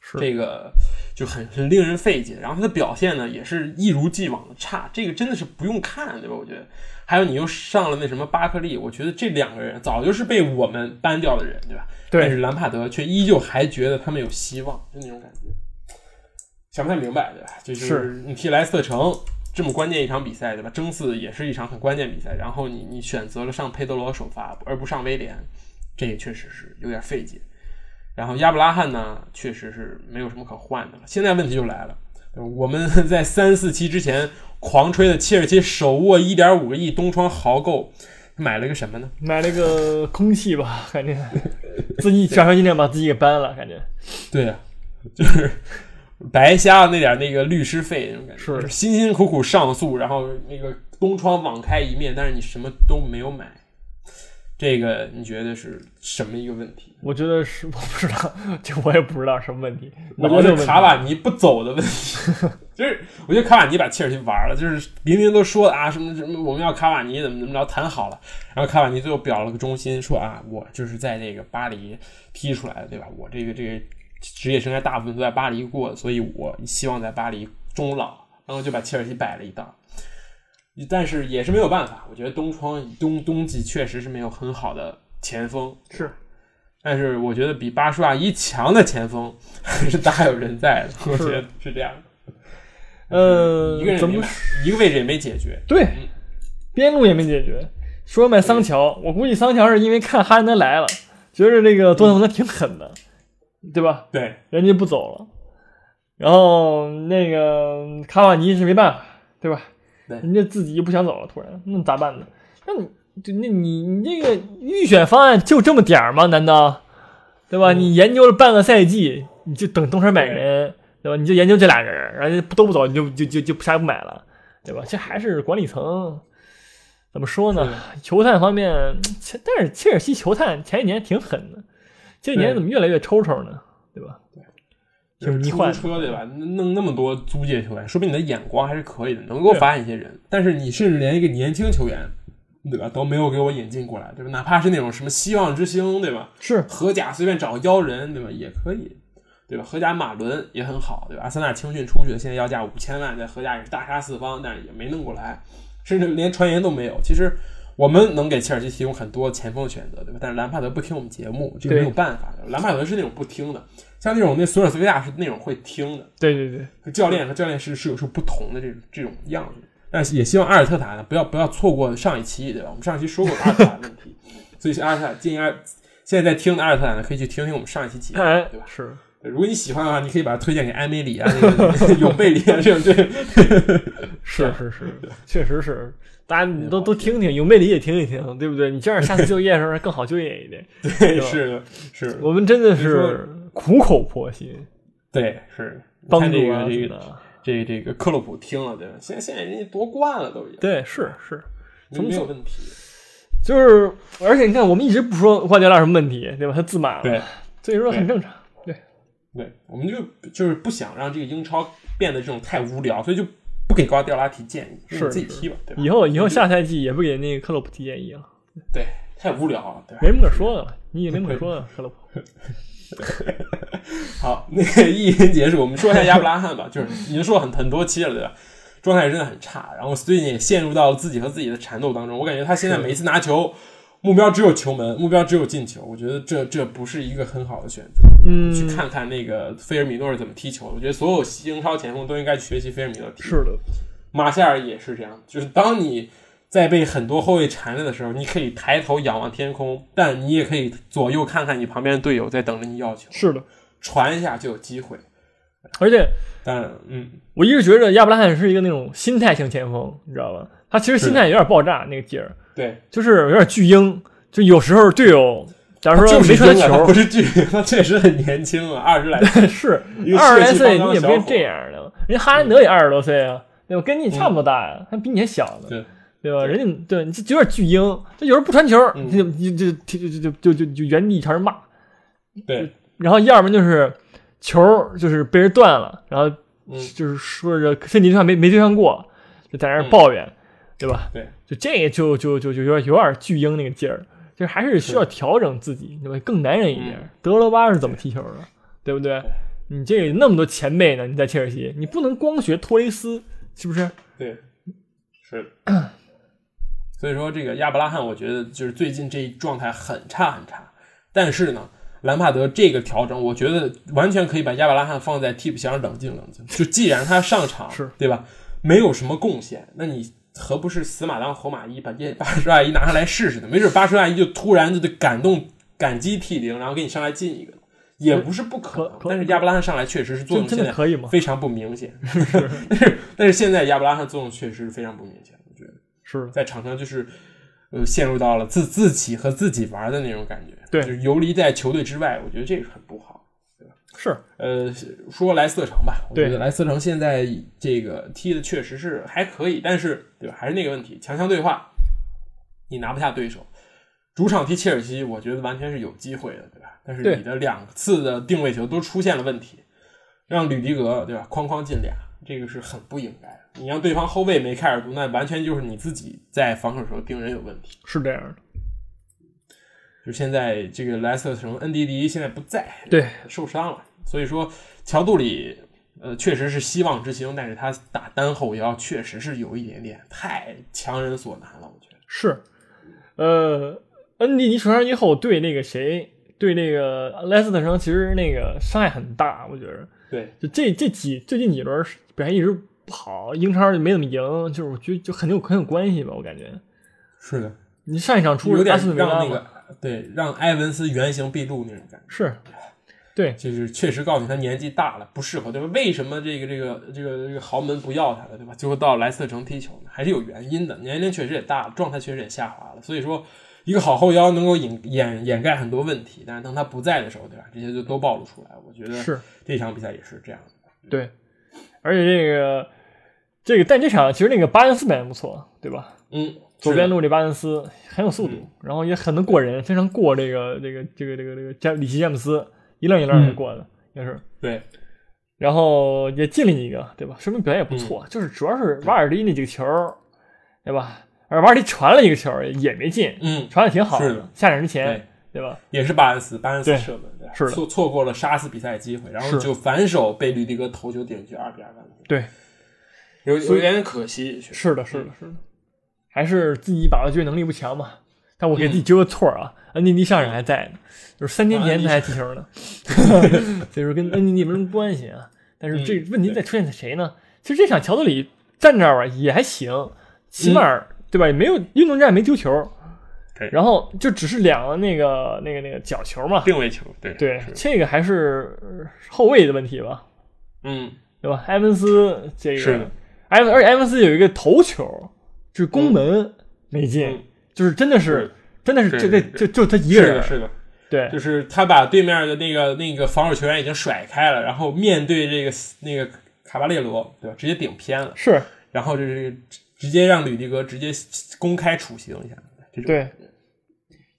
是这个就很很令人费解。然后他的表现呢，也是一如既往的差，这个真的是不用看，对吧？我觉得，还有你又上了那什么巴克利，我觉得这两个人早就是被我们搬掉的人，对吧？对但是兰帕德却依旧还觉得他们有希望，就那种感觉，想不太明白，对吧？这就是你踢莱斯特城这么关键一场比赛，对吧？争四也是一场很关键比赛，然后你你选择了上佩德罗首发，而不上威廉，这也确实是有点费解。然后亚布拉罕呢，确实是没有什么可换的了。现在问题就来了，我们在三四期之前狂吹的切尔西手握一点五个亿东窗豪购，买了个什么呢？买了个空气吧，感觉 [laughs] 自己转身尽量把自己给搬了，感觉对啊，就是白瞎了那点那个律师费那种感觉，是辛辛苦苦上诉，然后那个东窗网开一面，但是你什么都没有买，这个你觉得是什么一个问题？我觉得是我不知道，这我也不知道什么问题。我我觉得卡瓦尼不走的问题，[laughs] 就是我觉得卡瓦尼把切尔西玩了，就是明明都说啊什么什么我们要卡瓦尼怎么怎么着谈好了，然后卡瓦尼最后表了个忠心，说啊我就是在这个巴黎踢出来的，对吧？我这个这个职业生涯大部分都在巴黎过，所以我希望在巴黎终老，然后就把切尔西摆了一道。但是也是没有办法，我觉得东窗冬冬季确实是没有很好的前锋，是但是我觉得比巴舒亚伊强的前锋还是大有人在的，我觉得是这样的。呃一个人怎么，一个位置也没解决。对，边路也没解决。说买桑乔，我估计桑乔是因为看哈兰德来了，觉得这个多特蒙德挺狠的，对吧？对，人家不走了，然后那个卡瓦尼是没办法，对吧？对人家自己不想走了，突然那咋办呢？那你就那你你这个预选方案就这么点儿吗？难道对吧？嗯你研究了半个赛季，你就等东山买人，对吧？你就研究这俩人，然后都不走，你就就就就啥也不买了，对吧？这还是管理层怎么说呢？球探方面，切但是切尔西球探前几年挺狠的，这几年怎么越来越抽抽呢？对吧？挺迷幻的出租车对吧？弄那么多租借球员，说明你的眼光还是可以的，能够发现一些人。但是你甚至连一个年轻球员，对吧，都没有给我引进过来，对吧？哪怕是那种什么希望之星，对吧？是荷甲随便找个妖人，对吧？也可以，对吧？荷甲马伦也很好，对吧？阿森纳青训出去的，现在要价五千万，在荷甲也是大杀四方，但是也没弄过来，甚至连传言都没有。其实我们能给切尔西提供很多前锋的选择，对吧？但是兰帕德不听我们节目，这个没有办法。兰帕德是那种不听的，像那种那索尔斯维亚是那种会听的。对对对，教练和教练是是有时候不同的这种这种样子，但是也希望阿尔特塔呢不要不要错过上一期，对吧？我们上一期说过阿尔特塔的问题，[laughs] 所以阿尔特塔建议阿现在在听的阿尔特塔呢可以去听听我们上一期节目，哎对吧？是如果你喜欢的话，你可以把它推荐给埃梅里啊、那个永贝里啊这种对，[laughs] [laughs] 是是是，确实是，大家你都都听听，有魅力也听一听，对不对？你这样下次就业的时候更好就业一点。[laughs] 对是的是的，我们真的是苦口婆心对是帮助这个。这个这个克洛普听了对吧？现在现在人家夺冠了都已经，对，是是，没有问题，就是，而且你看，我们一直不说瓜迪奥拉什么问题，对吧？他自满了，对。所以说很正常。对对，我们就就是不想让这个英超变得这种太无聊，所以就不给瓜迪奥拉提建议，是你自己踢吧，对吧？以后以后下赛季也不给那个克洛普提建议了，对太无聊了，对吧？没什么可说的了，你也没什么可说的，克洛普。[laughs] 好，那个一言结束，我们说一下亚布拉罕吧，就是已经说很很多期了，对吧？状态真的很差，然后最近也陷入到了自己和自己的缠斗当中。我感觉他现在每一次拿球，目标只有球门，目标只有进球。我觉得这这不是一个很好的选择。嗯，去看看那个菲尔米诺是怎么踢球的。我觉得所有英超前锋都应该学习菲尔米诺踢。是的，马夏尔也是这样，就是当你在被很多后卫缠着的时候，你可以抬头仰望天空，但你也可以左右看看你旁边的队友在等着你要球，是的，传一下就有机会。而且但嗯，我一直觉得亚布拉罕是一个那种心态型前锋，你知道吧？他其实心态有点爆炸，那个劲儿，对，就是有点巨婴。就有时候队友，假如说就没传球不，是巨，他确实很年轻啊，[laughs] 二十来岁。是二十来岁，你也不会小伙这样的。人家哈兰德也二十多岁啊，对吧？跟你差不多大呀，他比你还小呢，对对吧？人家对你这有点巨婴，这有时候不传球，就就就就就就就就原地朝人骂，对，然后要么就是球就是被人断了，然后嗯，就是说着身体上没没对上过，就在那儿抱怨，对吧？对，就这个就就就就有点有点巨婴那个劲儿，就还是需要调整自己，对吧？更男人一点。嗯德罗巴是怎么踢球的，对不对对？你这那么多前辈呢，你在切尔西，你不能光学托雷斯，是不是？对，是。所以说，这个亚伯拉罕，我觉得就是最近这一状态很差很差。但是呢，兰帕德这个调整，我觉得完全可以把亚伯拉罕放在替补席上冷静冷静。就既然他上场是对吧，没有什么贡献，那你何不是死马当活马医，把这八十二一拿上来试试呢？没准八十二一就突然就感动感激涕零，然后给你上来进一个，也不是不可能。但是亚伯拉罕上来确实是作用现在可以吗？非常不明显，[laughs] 但是但是现在亚伯拉罕作用确实非常不明显，我觉得是在场上就是呃陷入到了自自己和自己玩的那种感觉，对就是游离在球队之外，我觉得这个很不好。是，呃，说莱斯特城吧，我觉得莱斯特城现在这个踢的确实是还可以，但是对吧，还是那个问题，强强对话，你拿不下对手。主场踢切尔西，我觉得完全是有机会的，对吧？但是你的两次的定位球都出现了问题，让吕迪格对吧，哐哐进俩，这个是很不应该的。你让对方后卫梅开二度，那完全就是你自己在防守时候盯人有问题。是这样的。就现在这个莱斯特城恩迪迪现在不在，对，受伤了，所以说乔杜里呃确实是希望之星，但是他打单后腰确实是有一点点太强人所难了，我觉得。是，呃，恩迪尼受伤以后对那个谁，对那个莱斯特城其实那个伤害很大，我觉得。对，就这这几最近几轮表现一直不好，英超就没怎么赢，就是我觉得就很有很有关系吧，我感觉。是的，你上一场出有点让那个对让埃文斯原形毕露那种感觉。是，对，就是确实告诉你他年纪大了，不适合，对吧？为什么这个这个这个这个豪门不要他了，对吧？最后到莱斯特城踢球呢，还是有原因的。年龄确实也大了，状态确实也下滑了。所以说，一个好后腰能够掩掩掩盖很多问题，但是当他不在的时候，对吧？这些就都暴露出来。我觉得是这场比赛也是这样的。对，而且这个这个，但这场其实那个巴恩斯表现不错，对吧？嗯，左边路这巴恩斯很有速度，然后也很能过人，非常过这个这个这个这个这个詹里奇詹姆斯一愣一愣的过的，也是。对，然后也进了一个，对吧？说明表现也不错。就是主要是瓦尔迪那几个球，对吧？而瓦尔迪传了一个球也没进，嗯，传的挺好是的下场之前对，对吧？也是巴恩斯，巴恩斯射门，是的错错过了杀死比赛机会，然后就反手被吕迪格头球顶进二比二完球，对，有有点可惜。是的，是的，是的，还是自己把握机会能力不强嘛。但我给自己纠个错儿啊，恩迪迪上场还在呢，就是三年前他还踢球呢，所以说跟恩迪迪没什么关系啊。但是这嗯问题在出现在谁呢？其实这场乔德里站这儿吧也还行，起码、对吧？也没有运动战没丢球，对然后就只是两个那个那个那个角球嘛，定位球，对对，这个还是呃后卫的问题吧，嗯，对吧？埃文斯这个，是埃文而且埃文斯有一个头球，就是攻门没进，嗯就是真的是是真的是就这这就就他一个人是的，，是的。对就是他把对面的那个那个防守球员已经甩开了，然后面对这个那个卡巴列罗，对吧？直接顶偏了，是然后就是直接让吕迪格直接公开处刑一下，这种对，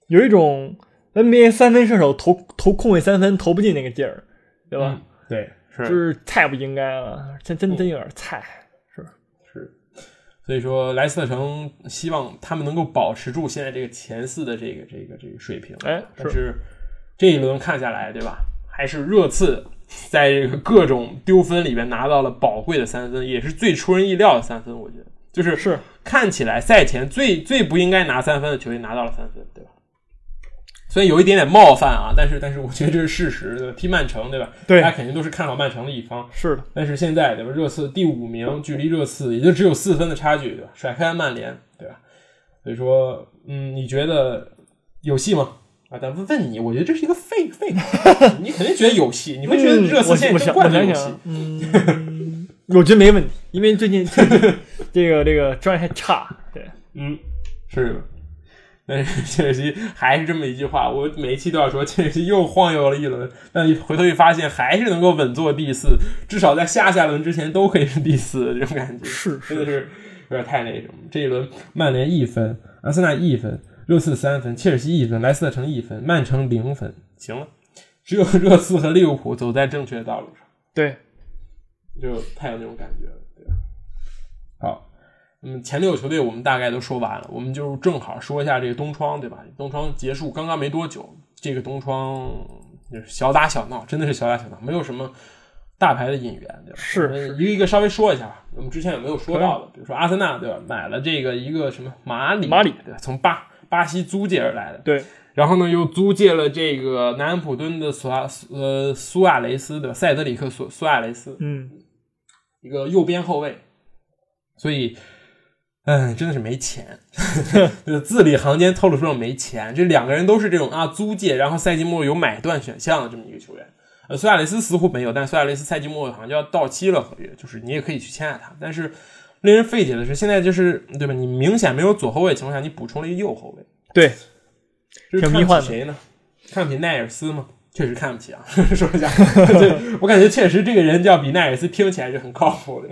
有一种 NBA 三分射手投投空位三分投不进那个劲儿，对吧？嗯对，就是是太不应该了，真真真有点菜。是，所以说莱斯特城希望他们能够保持住现在这个前四的这个这个这个水平，哎，但是这一轮看下来，对吧？还是热刺在这个各种丢分里边拿到了宝贵的三分，也是最出人意料的三分。我觉得，就是是看起来赛前最最不应该拿三分的球队拿到了三分？虽然有一点点冒犯啊，但是但是我觉得这是事实，对吧？踢曼城，对吧？对大家肯定都是看好曼城的一方。是的，但是现在对吧？热刺第五名，距离热刺也就只有四分的差距，对吧？甩开曼联，对吧？所以说，嗯，你觉得有戏吗？啊，但问问你，我觉得这是一个废废，你肯定觉得有戏，你会觉得热刺现在冠军有戏嗯，我觉得没问题，因为最近最近 [laughs] 这个这个状态差，对，嗯，是的。但是 [laughs] 切尔西还是这么一句话，我每一期都要说，切尔西又晃悠了一轮，但回头一发现还是能够稳坐第四，至少在下下轮之前都可以是第四，这种感觉是真的是有点太那什么。这一轮曼联一分，阿森纳一分，热刺三分，切尔西一分，莱斯特城一分，曼城零分，行了，只有 [laughs] 热刺和利物浦走在正确的道路上。对，就太有那种感觉了，嗯，前六球队我们大概都说完了，我们就正好说一下这个东窗，对吧？东窗结束刚刚没多久，这个东窗就是小打小闹，真的是小打小闹，没有什么大牌的引援，对吧？是一个一个稍微说一下吧。我们之前有没有说到的？比如说阿森纳，对吧？买了这个一个什么马里，马里对吧？从巴巴西租借而来的，对，然后呢，又租借了这个南安普敦的索亚呃苏亚雷斯，对吧？塞德里克索苏亚雷斯，嗯，一个右边后卫，所以，嗯，真的是没钱，[laughs] 就是字里行间透露出了没钱。这两个人都是这种啊租借，然后赛季末有买断选项的这么一个球员。呃，苏亚雷斯似乎没有，但苏亚雷斯赛季末好像就要到期了合约，就是你也可以去签下他。但是令人费解的是，现在就是对吧？你明显没有左后卫的情况下，你补充了一个右后卫，对，这是迷幻的谁呢？看不起奈尔斯吗？确实看不起啊，[laughs] 说一下，对我感觉确实这个人叫比奈尔斯听起来是很靠谱的，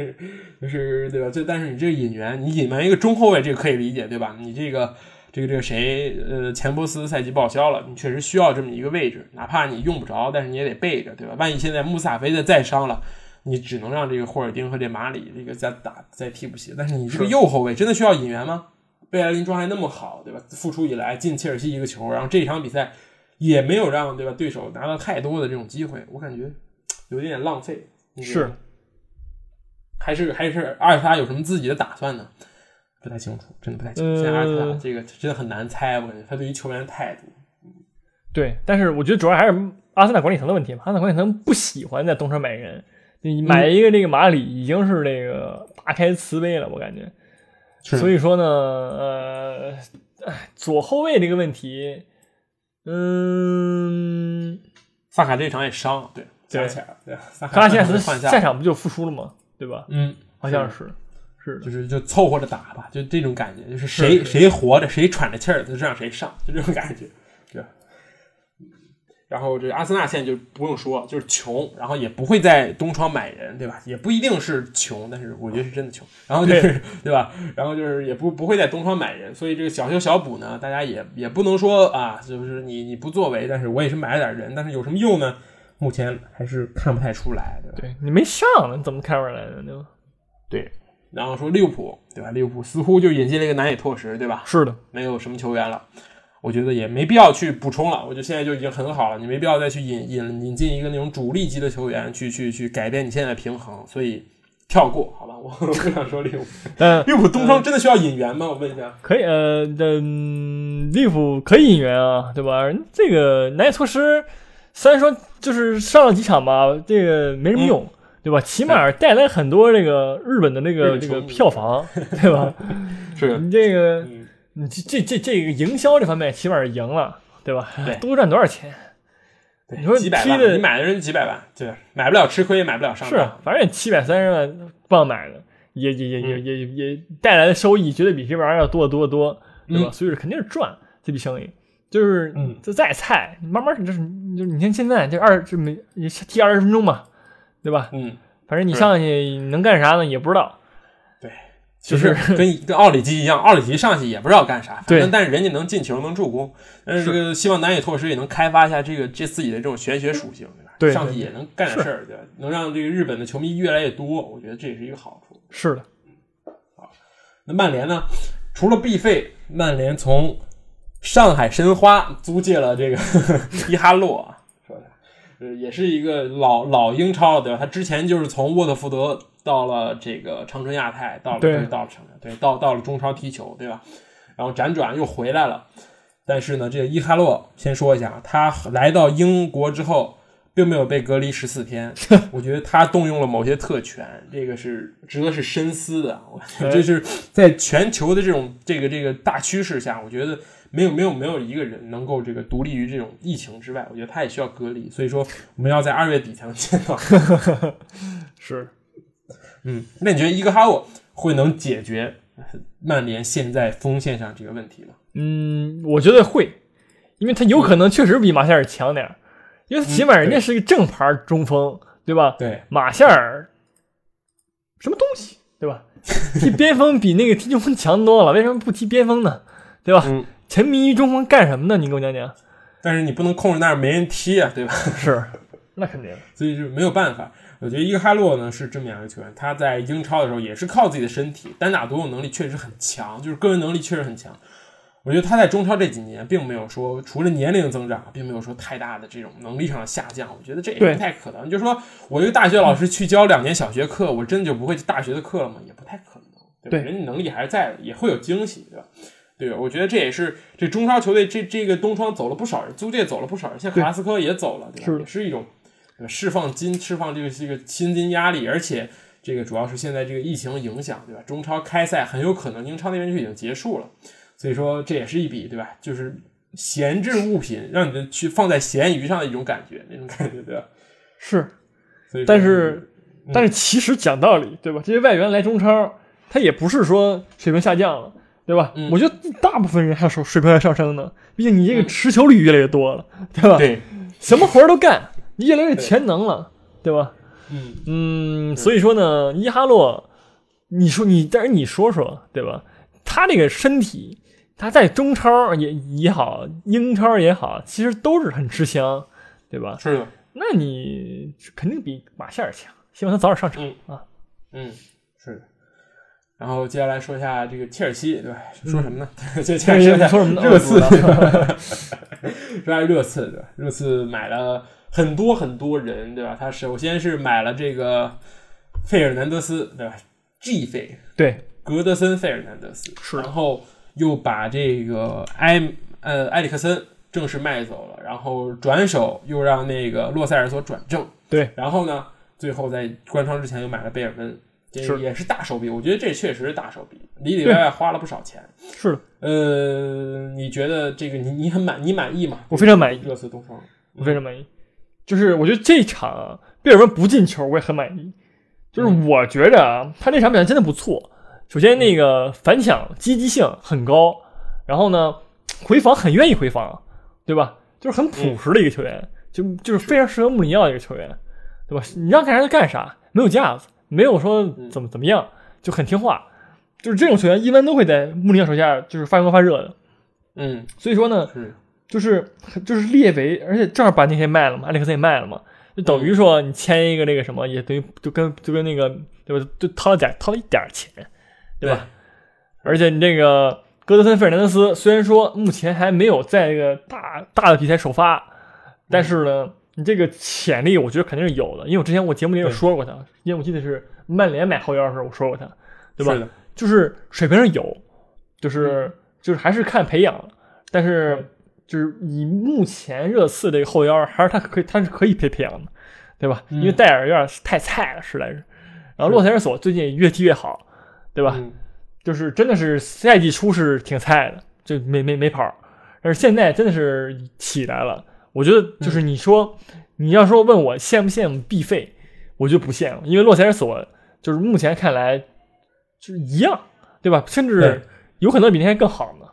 就是对吧？就但是你这个引援，你引援一个中后卫，这个可以理解，对吧？你这个这个这个谁，呃，钱伯斯赛季报销了，你确实需要这么一个位置，哪怕你用不着，但是你也得备着，对吧？万一现在穆萨菲的再伤了。你只能让这个霍尔丁和这马里这个再打在替补席，但是你这个右后卫真的需要引援吗？贝莱林状态那么好，对吧？复出以来进切尔西一个球，然后这场比赛也没有让对吧对手拿到太多的这种机会，我感觉有点点浪费。是，还是还是阿尔特塔有什么自己的打算呢？不太清楚，真的不太清楚。现在阿尔特塔呃这个真的很难猜，我感觉他对于球员的态度。对，但是我觉得主要还是阿森纳管理层的问题嘛，阿森纳管理层不喜欢在东窗买人，你买一个这个马里已经是这个大开慈悲了，我感觉。是所以说呢，呃，哎左后卫这个问题，嗯，萨卡这场也伤，了，对加起来了，对，萨卡拉西亚斯换下下场不就复出了吗？对吧？嗯，好像是，是，就是就凑合着打吧，就这种感觉，就是谁谁活着，谁喘着气儿，就让谁上，就这种感觉，对。然后这阿森纳现在就不用说，就是穷，然后也不会在东窗买人，对吧？也不一定是穷，但是我觉得是真的穷。然后就是对吧？然后就是也不不会在东窗买人，所以这个小修小补呢，大家也也不能说啊，就是你你不作为，但是我也是买了点人，但是有什么用呢？目前还是看不太出来，对吧？对你没上，你怎么看出来的？对吧？对。然后说利物浦，对吧？利物浦似乎就引进了一个难以拓实，对吧？是的，没有什么球员了，我觉得也没必要去补充了。我觉得现在就已经很好了，你没必要再去引引引进一个那种主力级的球员去去去改变你现在的平衡，所以跳过，好吧？我 [laughs] 不想说利物浦，[laughs] 但利物浦东窗真的需要引援吗？我问一下。可以，呃，嗯，利物浦可以引援啊，对吧？这个南野拓实虽然说就是上了几场吧，这个没什么用，对吧？起码带来很多这个日本的那个这个票房，对吧？[laughs] 是，你这个嗯，你这这这这个营销这方面起码是赢了，对吧？对多赚多少钱？对你说几百万，踢的你买的人几百万，对，买不了吃亏，也买不了上当是啊，反正七百三十万帮买的，也也也也也也带来的收益绝对比这玩意儿要多得多得多，对吧？嗯所以说肯定是赚这笔生意。就是嗯这再菜，你慢慢就是就是你看现在这二这没也踢二十分钟嘛，对吧？嗯，反正你上去能干啥呢也不知道，对，就就是是跟跟奥里吉一样，奥里吉上去也不知道干啥，反对正但是人家能进球能助攻，但是这个希望南野拓实也能开发一下这个这自己的这种玄学属性，对吧？对上去也能干点事儿，对吧？能让这个日本的球迷越来越多，我觉得这也是一个好处。是的，好那曼联呢？除了必费，曼联从上海申花租借了这个 [laughs] 伊哈洛啊，说的，呃，也是一个老老英超，对吧？他之前就是从沃特福德到了这个长春亚泰，到了对不是到了长春，对，到到了中超踢球，对吧？然后辗转又回来了。但是呢，这个伊哈洛先说一下，他来到英国之后，并没有被隔离十四天。[laughs] 我觉得他动用了某些特权，这个是值得是深思的。我觉得这是在全球的这种这个这个大趋势下，我觉得没有没有没有一个人能够这个独立于这种疫情之外。我觉得他也需要隔离，所以说我们要在二月底才能见到。[laughs] 是，嗯，那你觉得伊戈哈沃会能解决曼联现在锋线上这个问题吗？嗯，我觉得会，因为他有可能确实比马夏尔强点儿，因为起码人家是一个正牌中锋，对吧？对，马夏尔什么东西，对吧？踢边锋比那个踢中锋强多了，为什么不踢边锋呢？对吧？嗯，沉迷于中锋干什么呢？你给我讲讲。但是你不能控制那儿没人踢啊，对吧？是，那肯定。所以就没有办法。我觉得伊戈哈洛呢是这么样一个球员，他在英超的时候也是靠自己的身体，单打独斗能力确实很强，就是个人能力确实很强。我觉得他在中超这几年并没有说，除了年龄增长，并没有说太大的这种能力上的下降。我觉得这也不太可能。就是说我一个大学老师去教两年小学课，我真的就不会大学的课了吗？也不太可能，对吧？对人家能力还是在的，也会有惊喜，对吧？对，我觉得这也是这中超球队这这个东窗走了不少人，租借走了不少人，像克拉斯科也走了，对吧？是也是一种呃释放金、释放这个这个薪金压力，而且这个主要是现在这个疫情影响，对吧？中超开赛很有可能英超那边就已经结束了，所以说这也是一笔，对吧？就是闲置物品，让你的去放在闲鱼上的一种感觉，那种感觉，对吧？是，所以但是嗯但是其实讲道理，对吧？这些外援来中超，他也不是说水平下降了，对吧？嗯我觉得大部分人还是水平在上升呢，毕竟你这个嗯持球率越来越多了，对吧？对，什么活儿都干，你越来越全能了，对吧？嗯嗯，所以说呢，伊哈洛，你说你，但是你说说，对吧？他这个身体，他在中超也也好，英超也好，其实都是很吃香，对吧？是的，那你肯定比马夏尔强，希望他早点上场、嗯啊。嗯，是的。然后接下来说一下这个切尔西，对吧？说什么呢？接下来说一下说什么呢？热刺，[laughs] 说下热刺，对吧？热刺买了很多很多人，对吧？他首先是买了这个费尔南德斯，对吧？G 费对，格德森费尔南德斯，是然后又把这个埃呃埃里克森正式卖走了，然后转手又让那个洛塞尔索转正，对，然后呢，最后在关窗之前又买了贝尔温，这是也是大手笔，我觉得这确实是大手笔，里里外外花了不少钱。是的，呃，你觉得这个你你很满你满意吗？我非常满意，热刺东窗，我非常满意。就是我觉得这场啊贝尔温不进球，我也很满意。就是嗯我觉着啊，他这场表现真的不错。首先那个反抢积极性很高，然后呢回防很愿意回防，对吧？就是很朴实的一个球员，就就是非常适合穆里尼奥的一个球员，对吧？你让干啥就干啥，没有架子，没有说怎么怎么样，就很听话。就是这种球员一般都会在穆里尼奥手下就是发光发热的。嗯，所以说呢，是，就是就是列为，而且正好把那些卖了嘛，埃里克森也卖了嘛，就等于说你签一个那个什么，也等于就跟就跟那个对吧，就掏了点掏了一点钱，对吧？而且你这个戈德森费尔南德斯虽然说目前还没有在这个大大的比赛首发，但是呢，你这个潜力我觉得肯定是有的，因为我之前我节目里有说过他，因为我记得是曼联买后腰的时候我说过他，对吧？是，就是水平上有，就是、就是还是看培养，但是就是以目前热刺这个后腰，还是他可以他是可以培培养的，对吧？嗯因为戴尔有点太菜了，实在是。然后洛塞尔索最近越踢越好，对吧？嗯就是真的是赛季初是挺菜的，就没没没跑，但是现在真的是起来了。我觉得就是你说、你要说问我羡不羡慕 B 费，我就不羡慕，因为洛塞尔索就是目前看来就是一样，对吧？甚至有可能比那些更好呢，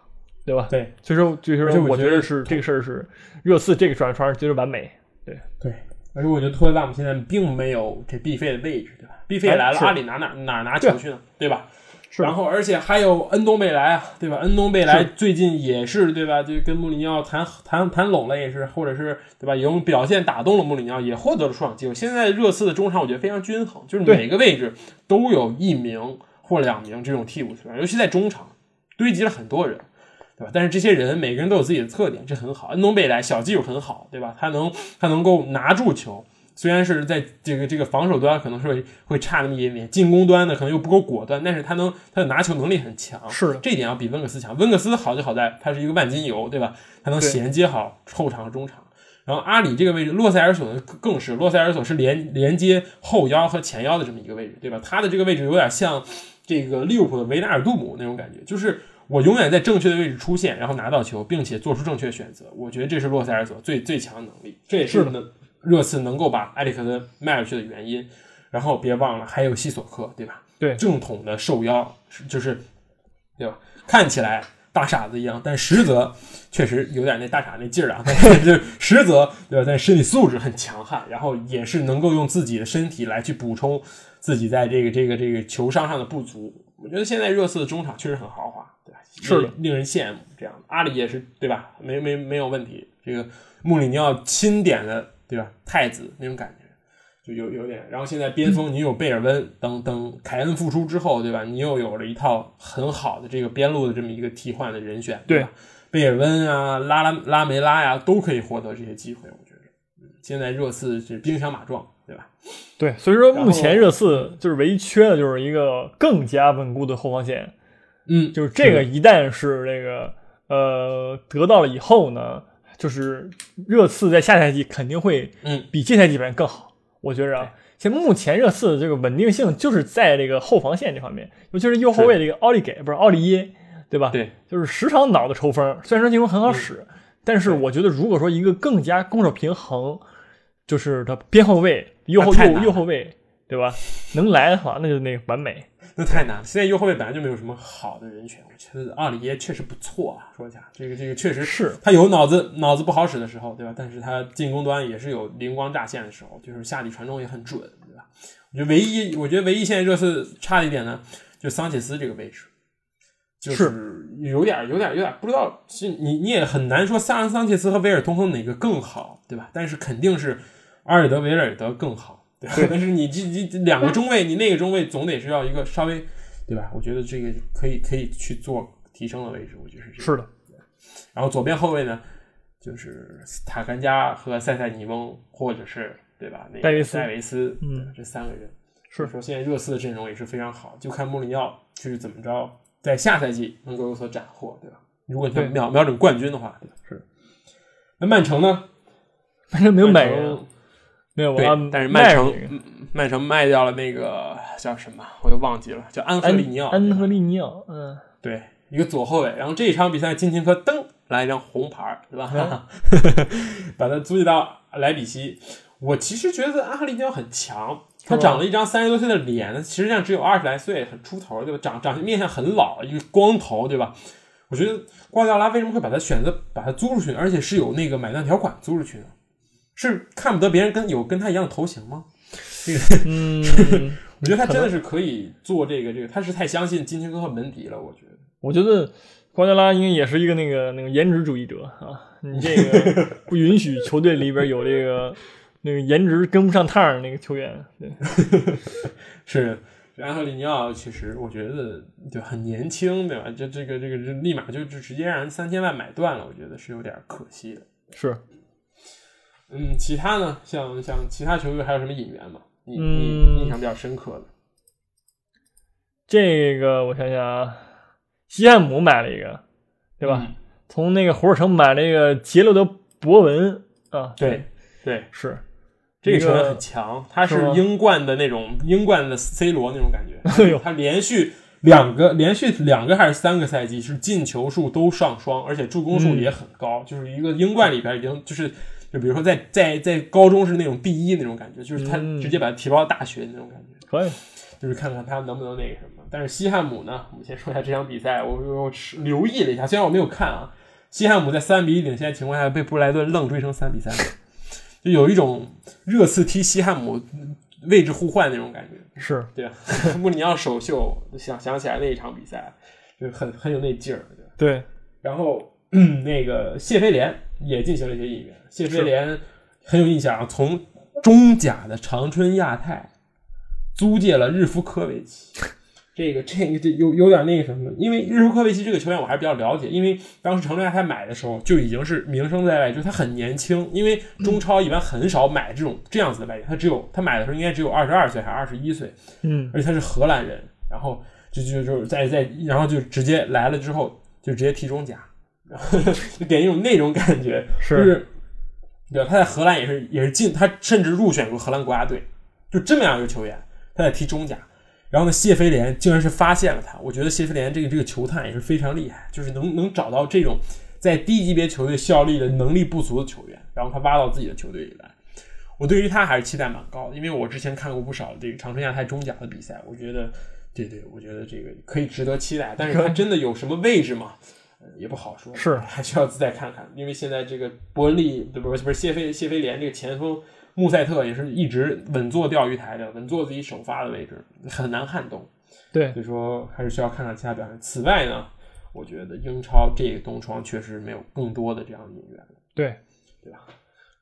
对吧？对所以说，就是说我我觉得是这个事儿是热刺这个转传绝对完美。对对，而且我觉得托雷拉姆现在并没有这 B 费的位置，对吧？B 费哎来了，阿里拿哪哪儿拿球去呢？对吧？是然后，而且还有恩东贝莱啊，对吧？恩东贝莱最近也是对吧？就跟穆里尼奥谈谈谈拢了，也是，或者是对吧？用表现打动了穆里尼奥，也获得了出场机会。现在热刺的中场我觉得非常均衡，就是每个位置都有一名或两名这种替补球员，尤其在中场堆积了很多人。对吧？但是这些人每个人都有自己的特点，这很好。恩东贝莱小技术很好，对吧？他能他能够拿住球，虽然是在这个这个防守端可能是会会差那么一点点，进攻端呢可能又不够果断，但是他能他的拿球能力很强，是的这一点要比温克斯强。温克斯好就好在他是一个万金油，对吧？他能衔接好后场和中场。然后阿里这个位置，洛塞尔索呢更是，洛塞尔索是连连接后腰和前腰的这么一个位置，对吧？他的这个位置有点像这个利物浦的维纳尔杜姆那种感觉，就是我永远在正确的位置出现，然后拿到球，并且做出正确选择。我觉得这是洛塞尔索最最强的能力，这也是能热刺能够把埃里克森卖出去的原因。然后别忘了还有西索克，对吧？对，正统的受腰，就是对吧？看起来。大傻子一样，但实则确实有点那大傻那劲儿啊。[laughs] 就实则对吧？但身体素质很强悍，然后也是能够用自己的身体来去补充自己在这个这个这个球商上的不足。我觉得现在热刺的中场确实很豪华？是的，令人羡慕。这样，阿里也是对吧？没没没有问题。这个穆里尼奥钦点的对吧？太子那种感觉。就有有点，然后现在边锋你有贝尔温等等，凯恩复出之后，对吧？你又有了一套很好的这个边路的这么一个替换的人选，对吧？贝尔温啊，拉拉拉梅拉呀，都可以获得这些机会。我觉得，嗯，现在热刺是兵强马壮，对吧？对，所以说目前热刺就是唯一缺的就是一个更加稳固的后防线，嗯，就是这个一旦是这个呃得到了以后呢，就是热刺在下赛季肯定会嗯比这赛季表现更好。我觉着啊，其实目前热刺的这个稳定性就是在这个后防线这方面，尤其是右后卫这个奥利给不是奥利耶，对吧？对，就是时常脑子抽风。虽然说进攻很好使，但是我觉得如果说一个更加攻守平衡，就是他边后卫、右后右右后卫，对吧？能来的话，那就那个完美。那太难了。现在右后卫本来就没有什么好的人选，我觉得奥里耶确实不错啊。说一下，这个这个确实是他有脑子脑子不好使的时候，对吧？但是他进攻端也是有灵光乍现的时候，就是下底传中也很准，对吧？我觉得唯一我觉得唯一现在热刺差的一点呢，就桑切斯这个位置，就是有点有点有点不知道，是你你也很难说桑桑切斯和维尔通亨哪个更好，对吧？但是肯定是阿尔德维尔德更好。对，但是你这这两个中卫，你那个中卫总得是要一个稍微，对吧？我觉得这个可以可以去做提升的位置，我觉得是是的。然后左边后卫呢，就是塔甘加和塞塞尼翁，或者是对吧？那个戴维斯，戴维斯，嗯，这三个人是说现在热刺的阵容也是非常好，就看穆里尼奥是怎么着，在下赛季能够有所斩获，对吧？如果他瞄瞄准冠军的话，对吧？是。那曼城呢？曼城没有买人。没有，对，但是曼城，曼城卖掉了那个叫什么，我都忘记了，叫安赫利尼奥。安赫利尼奥，嗯，对，一个左后卫。然后这一场比赛，金琴科噔来一张红牌，对吧？[laughs] 把他租借到莱比锡。我其实觉得安赫利尼奥很强，他长了一张三十多岁的脸，实际上只有二十来岁，很出头，对吧？长长相面相很老，一个光头，对吧？我觉得瓜迪奥拉为什么会把他选择把他租出去，而且是有那个买断条款租出去呢？是看不得别人跟有跟他一样的头型吗？这个，嗯，[laughs] 我觉得他真的是可以做这个这个，他是太相信金琴哥和门迪了。我觉得，我觉得瓜迪拉应该也是一个那个那个颜值主义者啊，你这个 [laughs] 不允许球队里边有这个那个颜值跟不上趟儿那个球员。对，[laughs] 是安赫里尼奥，其实我觉得就很年轻，对吧？就这个这个立马就就直接让人三千万买断了，我觉得是有点可惜的。是。嗯，其他呢？像像其他球队还有什么引援吗？你你印象比较深刻的？这个我想想啊，西汉姆买了一个，对吧？从那个火尔城买了一个杰罗德博文啊，对对是，这个球员很强，他是英冠的那种英冠的 C 罗那种感觉。他连续两个连续两个还是三个赛季是进球数都上双，而且助攻数也很高，就是一个英冠里边已经就是。就比如说，在在在高中是那种第一那种感觉，就是他直接把他提报大学那种感觉，可以，就是看看他能不能那个什么。但是西汉姆呢，我们先说一下这场比赛，我我留意了一下，虽然我没有看啊，西汉姆在三比一领先的情况下被布莱顿愣追成三比三，就有一种热刺踢西汉姆位置互换那种感觉，是对吧？[laughs] 穆里尼奥首秀，想想起来那一场比赛，就很很有那劲儿，对。然后那个谢菲联也进行了一些引援。谢菲联很有印象啊，从中甲的长春亚泰租借了日夫科维奇，[laughs] 这个这个这有有点那个什么，因为日夫科维奇这个球员我还是比较了解，因为当时长春亚泰买的时候就已经是名声在外，就是他很年轻，因为中超一般很少买这种这样子的外援，他只有他买的时候应该只有二十二岁还是二十一岁，嗯，而且他是荷兰人，然后就就就在在然后就直接来了之后就直接踢中甲，[laughs] 就给一种那种感觉，是。对吧？他在荷兰也是也是进，他甚至入选过荷兰国家队，就这么样一个球员，他在踢中甲。然后呢，谢菲联竟然是发现了他，我觉得谢菲联这个这个球探也是非常厉害，就是能能找到这种在低级别球队效力的能力不足的球员，然后他挖到自己的球队里来。我对于他还是期待蛮高的，因为我之前看过不少这个长春亚泰中甲的比赛，我觉得，对对，我觉得这个可以值得期待。但是他 [laughs] 真的有什么位置吗？呃也不好说，是 [laughs] 还需要再看看。因为现在这个伯恩利，对不是不是谢菲谢菲联这个前锋穆塞特也是一直稳坐钓鱼台的，稳坐自己首发的位置，很难撼动。对所以说还是需要看看其他表现。此外呢，我觉得英超这个冬窗确实没有更多的这样的引援了。对吧，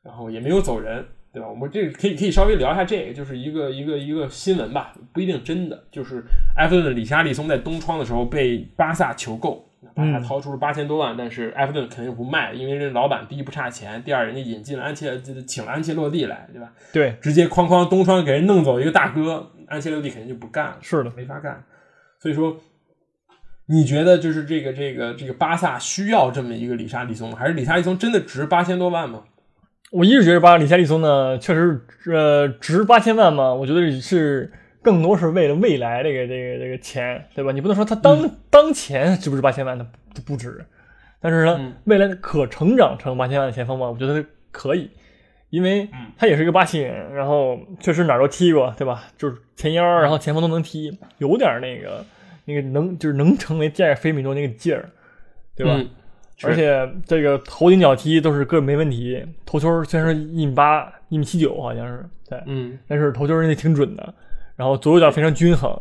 然后也没有走人，对吧？我们这个可以可以稍微聊一下这个，就是一个一个一个新闻吧，不一定真的。就是埃弗顿的里沙利松在冬窗的时候被巴萨求购，巴萨嗯掏出了八千多万，但是埃弗顿肯定不卖，因为这老板第一不差钱，第二人家引进了安切，请了安切洛蒂来，对吧？对，直接哐哐东窗给人弄走一个大哥，安切洛蒂肯定就不干了。是的，没法干。所以说，你觉得就是这个这个这个巴萨需要这么一个里沙利松吗？还是里沙利松真的值八千多万吗？我一直觉得巴里沙利松呢，确实呃值八千万嘛，我觉得是更多是为了未来这个这个这个钱，对吧？你不能说他当、当前值不值八千万，他不不值，但是呢，嗯。未来可成长成八千万的前锋嘛，我觉得可以，因为嗯。他也是一个巴西人，然后确实哪儿都踢过，对吧？就是前腰，然后前锋都能踢，有点那个那个能就是能成为第二菲米诺那个劲儿，对吧？嗯而且这个头顶脚踢都是个没问题，头球虽然说一米八、一米七九好像是，对，嗯。但是头球人家挺准的，然后左右脚非常均衡，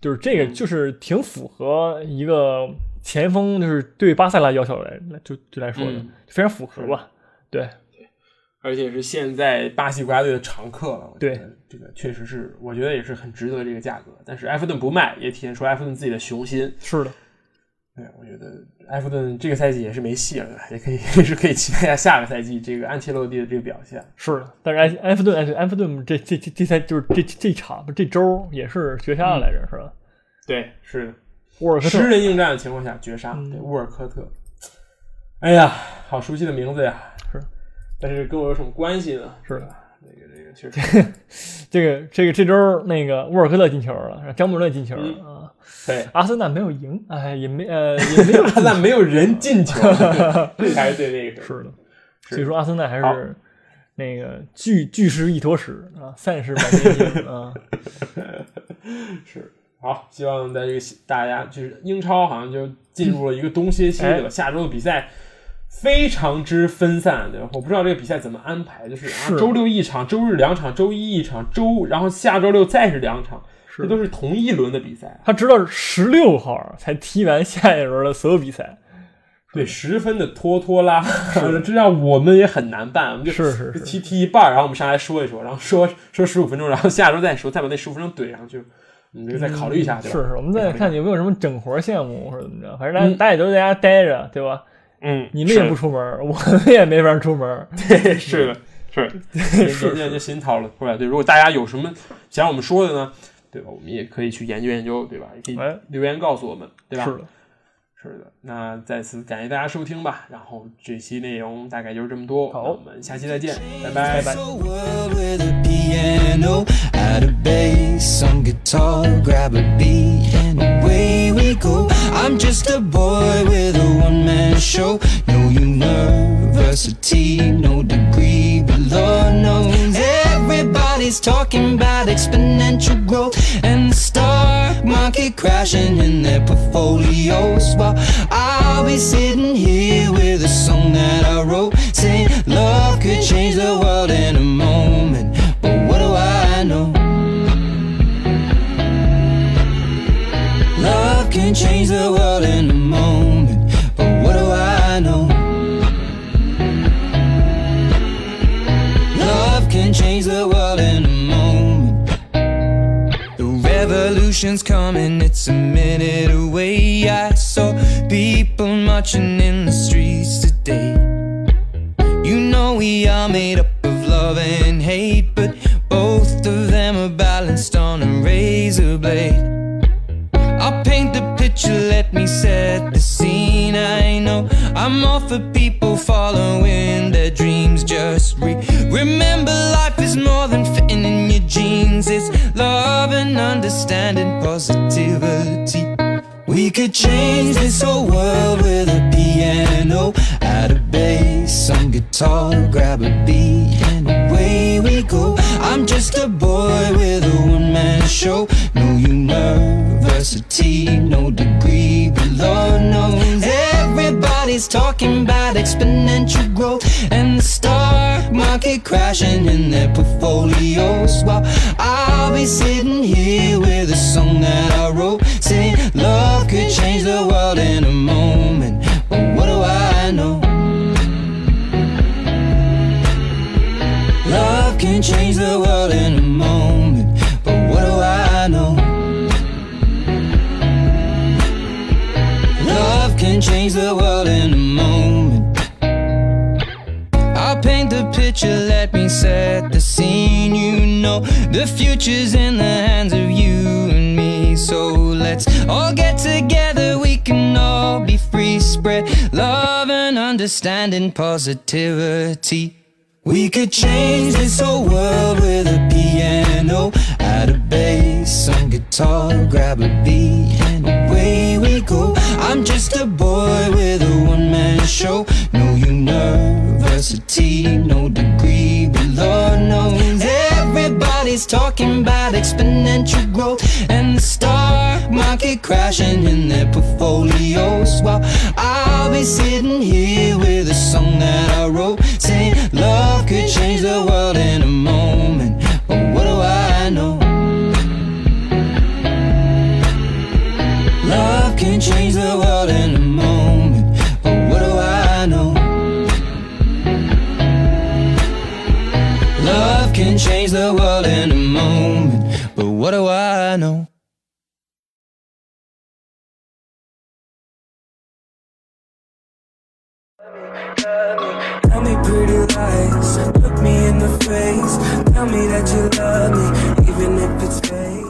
就是这个就是挺符合一个前锋就是对巴萨拉要求来来就就来说的，嗯非常符合吧？对，而且是现在巴西国家队的常客了。对这个确实是，我觉得也是很值得这个价格。但是埃弗顿不卖，也体现出埃弗顿自己的雄心。是的，对，我觉得埃弗顿这个赛季也是没戏了，也可以 [laughs] 也是可以期待一下下个赛季这个安切洛蒂的这个表现。是的。但是埃埃弗顿埃埃弗顿这这这这赛就是这这这场这周也是绝杀来着，是吧？对，是的。沃尔科特十人应战的情况下绝杀，嗯对沃尔科特。哎呀，好熟悉的名字呀！是，但是跟我有什么关系呢？是的。那个这个确实，[laughs] 这个这个这周那个沃尔科特进球了，张伯伦进球了嗯啊。对，阿森纳没有赢，哎，也没呃 [laughs] 也没有阿森纳没有人进球，[laughs] 这才是最那个。是的，所以说阿森纳还是那个巨巨石一坨屎啊，散是满天星啊。是好，希望在这个大家就是英超好像就进入了一个冬歇期，哎对吧？下周的比赛非常之分散，对吧？我不知道这个比赛怎么安排，就是啊，周六一场，周日两场，周一一场，周然后下周六再是两场，是这都是同一轮的比赛。他直到十六号才踢完下一轮的所有比赛，对，十分的拖拖拉，这让我们也很难办。我们就是踢踢一半，然后我们上来说一说，然后说说十五分钟，然后下周再说，再把那十五分钟怼上去，你就再考虑一下，对吧？是是，我们再看有没有什么整活项目或者怎么着，反正大家嗯大家也都在家待着，对吧？嗯，你们也不出门，我们也没法出门。[laughs] 对，是的，是研究研究新讨论出来。对，如果大家有什么想让我们说的呢，对吧？我们也可以去研究研究，对吧？也可以哎留言告诉我们，对吧？是的，是的，那再次感谢大家收听吧。然后这期内容大概就是这么多，好我们下期再见，拜拜拜拜 everybody's talking about exponential growth and the stock market crashing in their portfolios. While I'll be sitting here with a song that I wrote, saying love could change the world in a moment. But what do I know? Love can change the world in a moment. Revolution's coming, it's a minute away. I saw people marching in the streets today. You know we are made up of love and hate, but both of them are balanced on a razor blade. I'll paint the picture, let me set the scene. I know I'm all for people following their dreams. Just re- remember life is more than fitting in your jeans. It's love and understanding, positivity. We could change this whole world with a piano, add a bass, some guitar, grab a beat, and away we go. I'm just a boy with a show. No university, no degree, but Lord knows everybody's talking about exponential growth and the stock market crashing in their portfolios. While I'll be sitting here with a song that I wrote, saying love could change the world in a moment. But what do I know? Love can change the world in a moment. Change the world in a moment. I'll paint the picture, let me set the scene. You know, the future's in the hands of you and me. So let's all get together, we can all be free. Spread love and understanding, positivity. We could change this whole world with a piano, add a bass, some guitar, grab a beat, and away we go. I'm just a show, no university, no degree, but Lord knows everybody's talking about exponential growth and the stock market crashing in their portfolios. While I'll be sitting here with a song that I wrote, saying love could change the world in a moment. Change the world in a moment. But what do I know? Tell me pretty lies, look me in the face. Tell me that you love me, even if it's fake.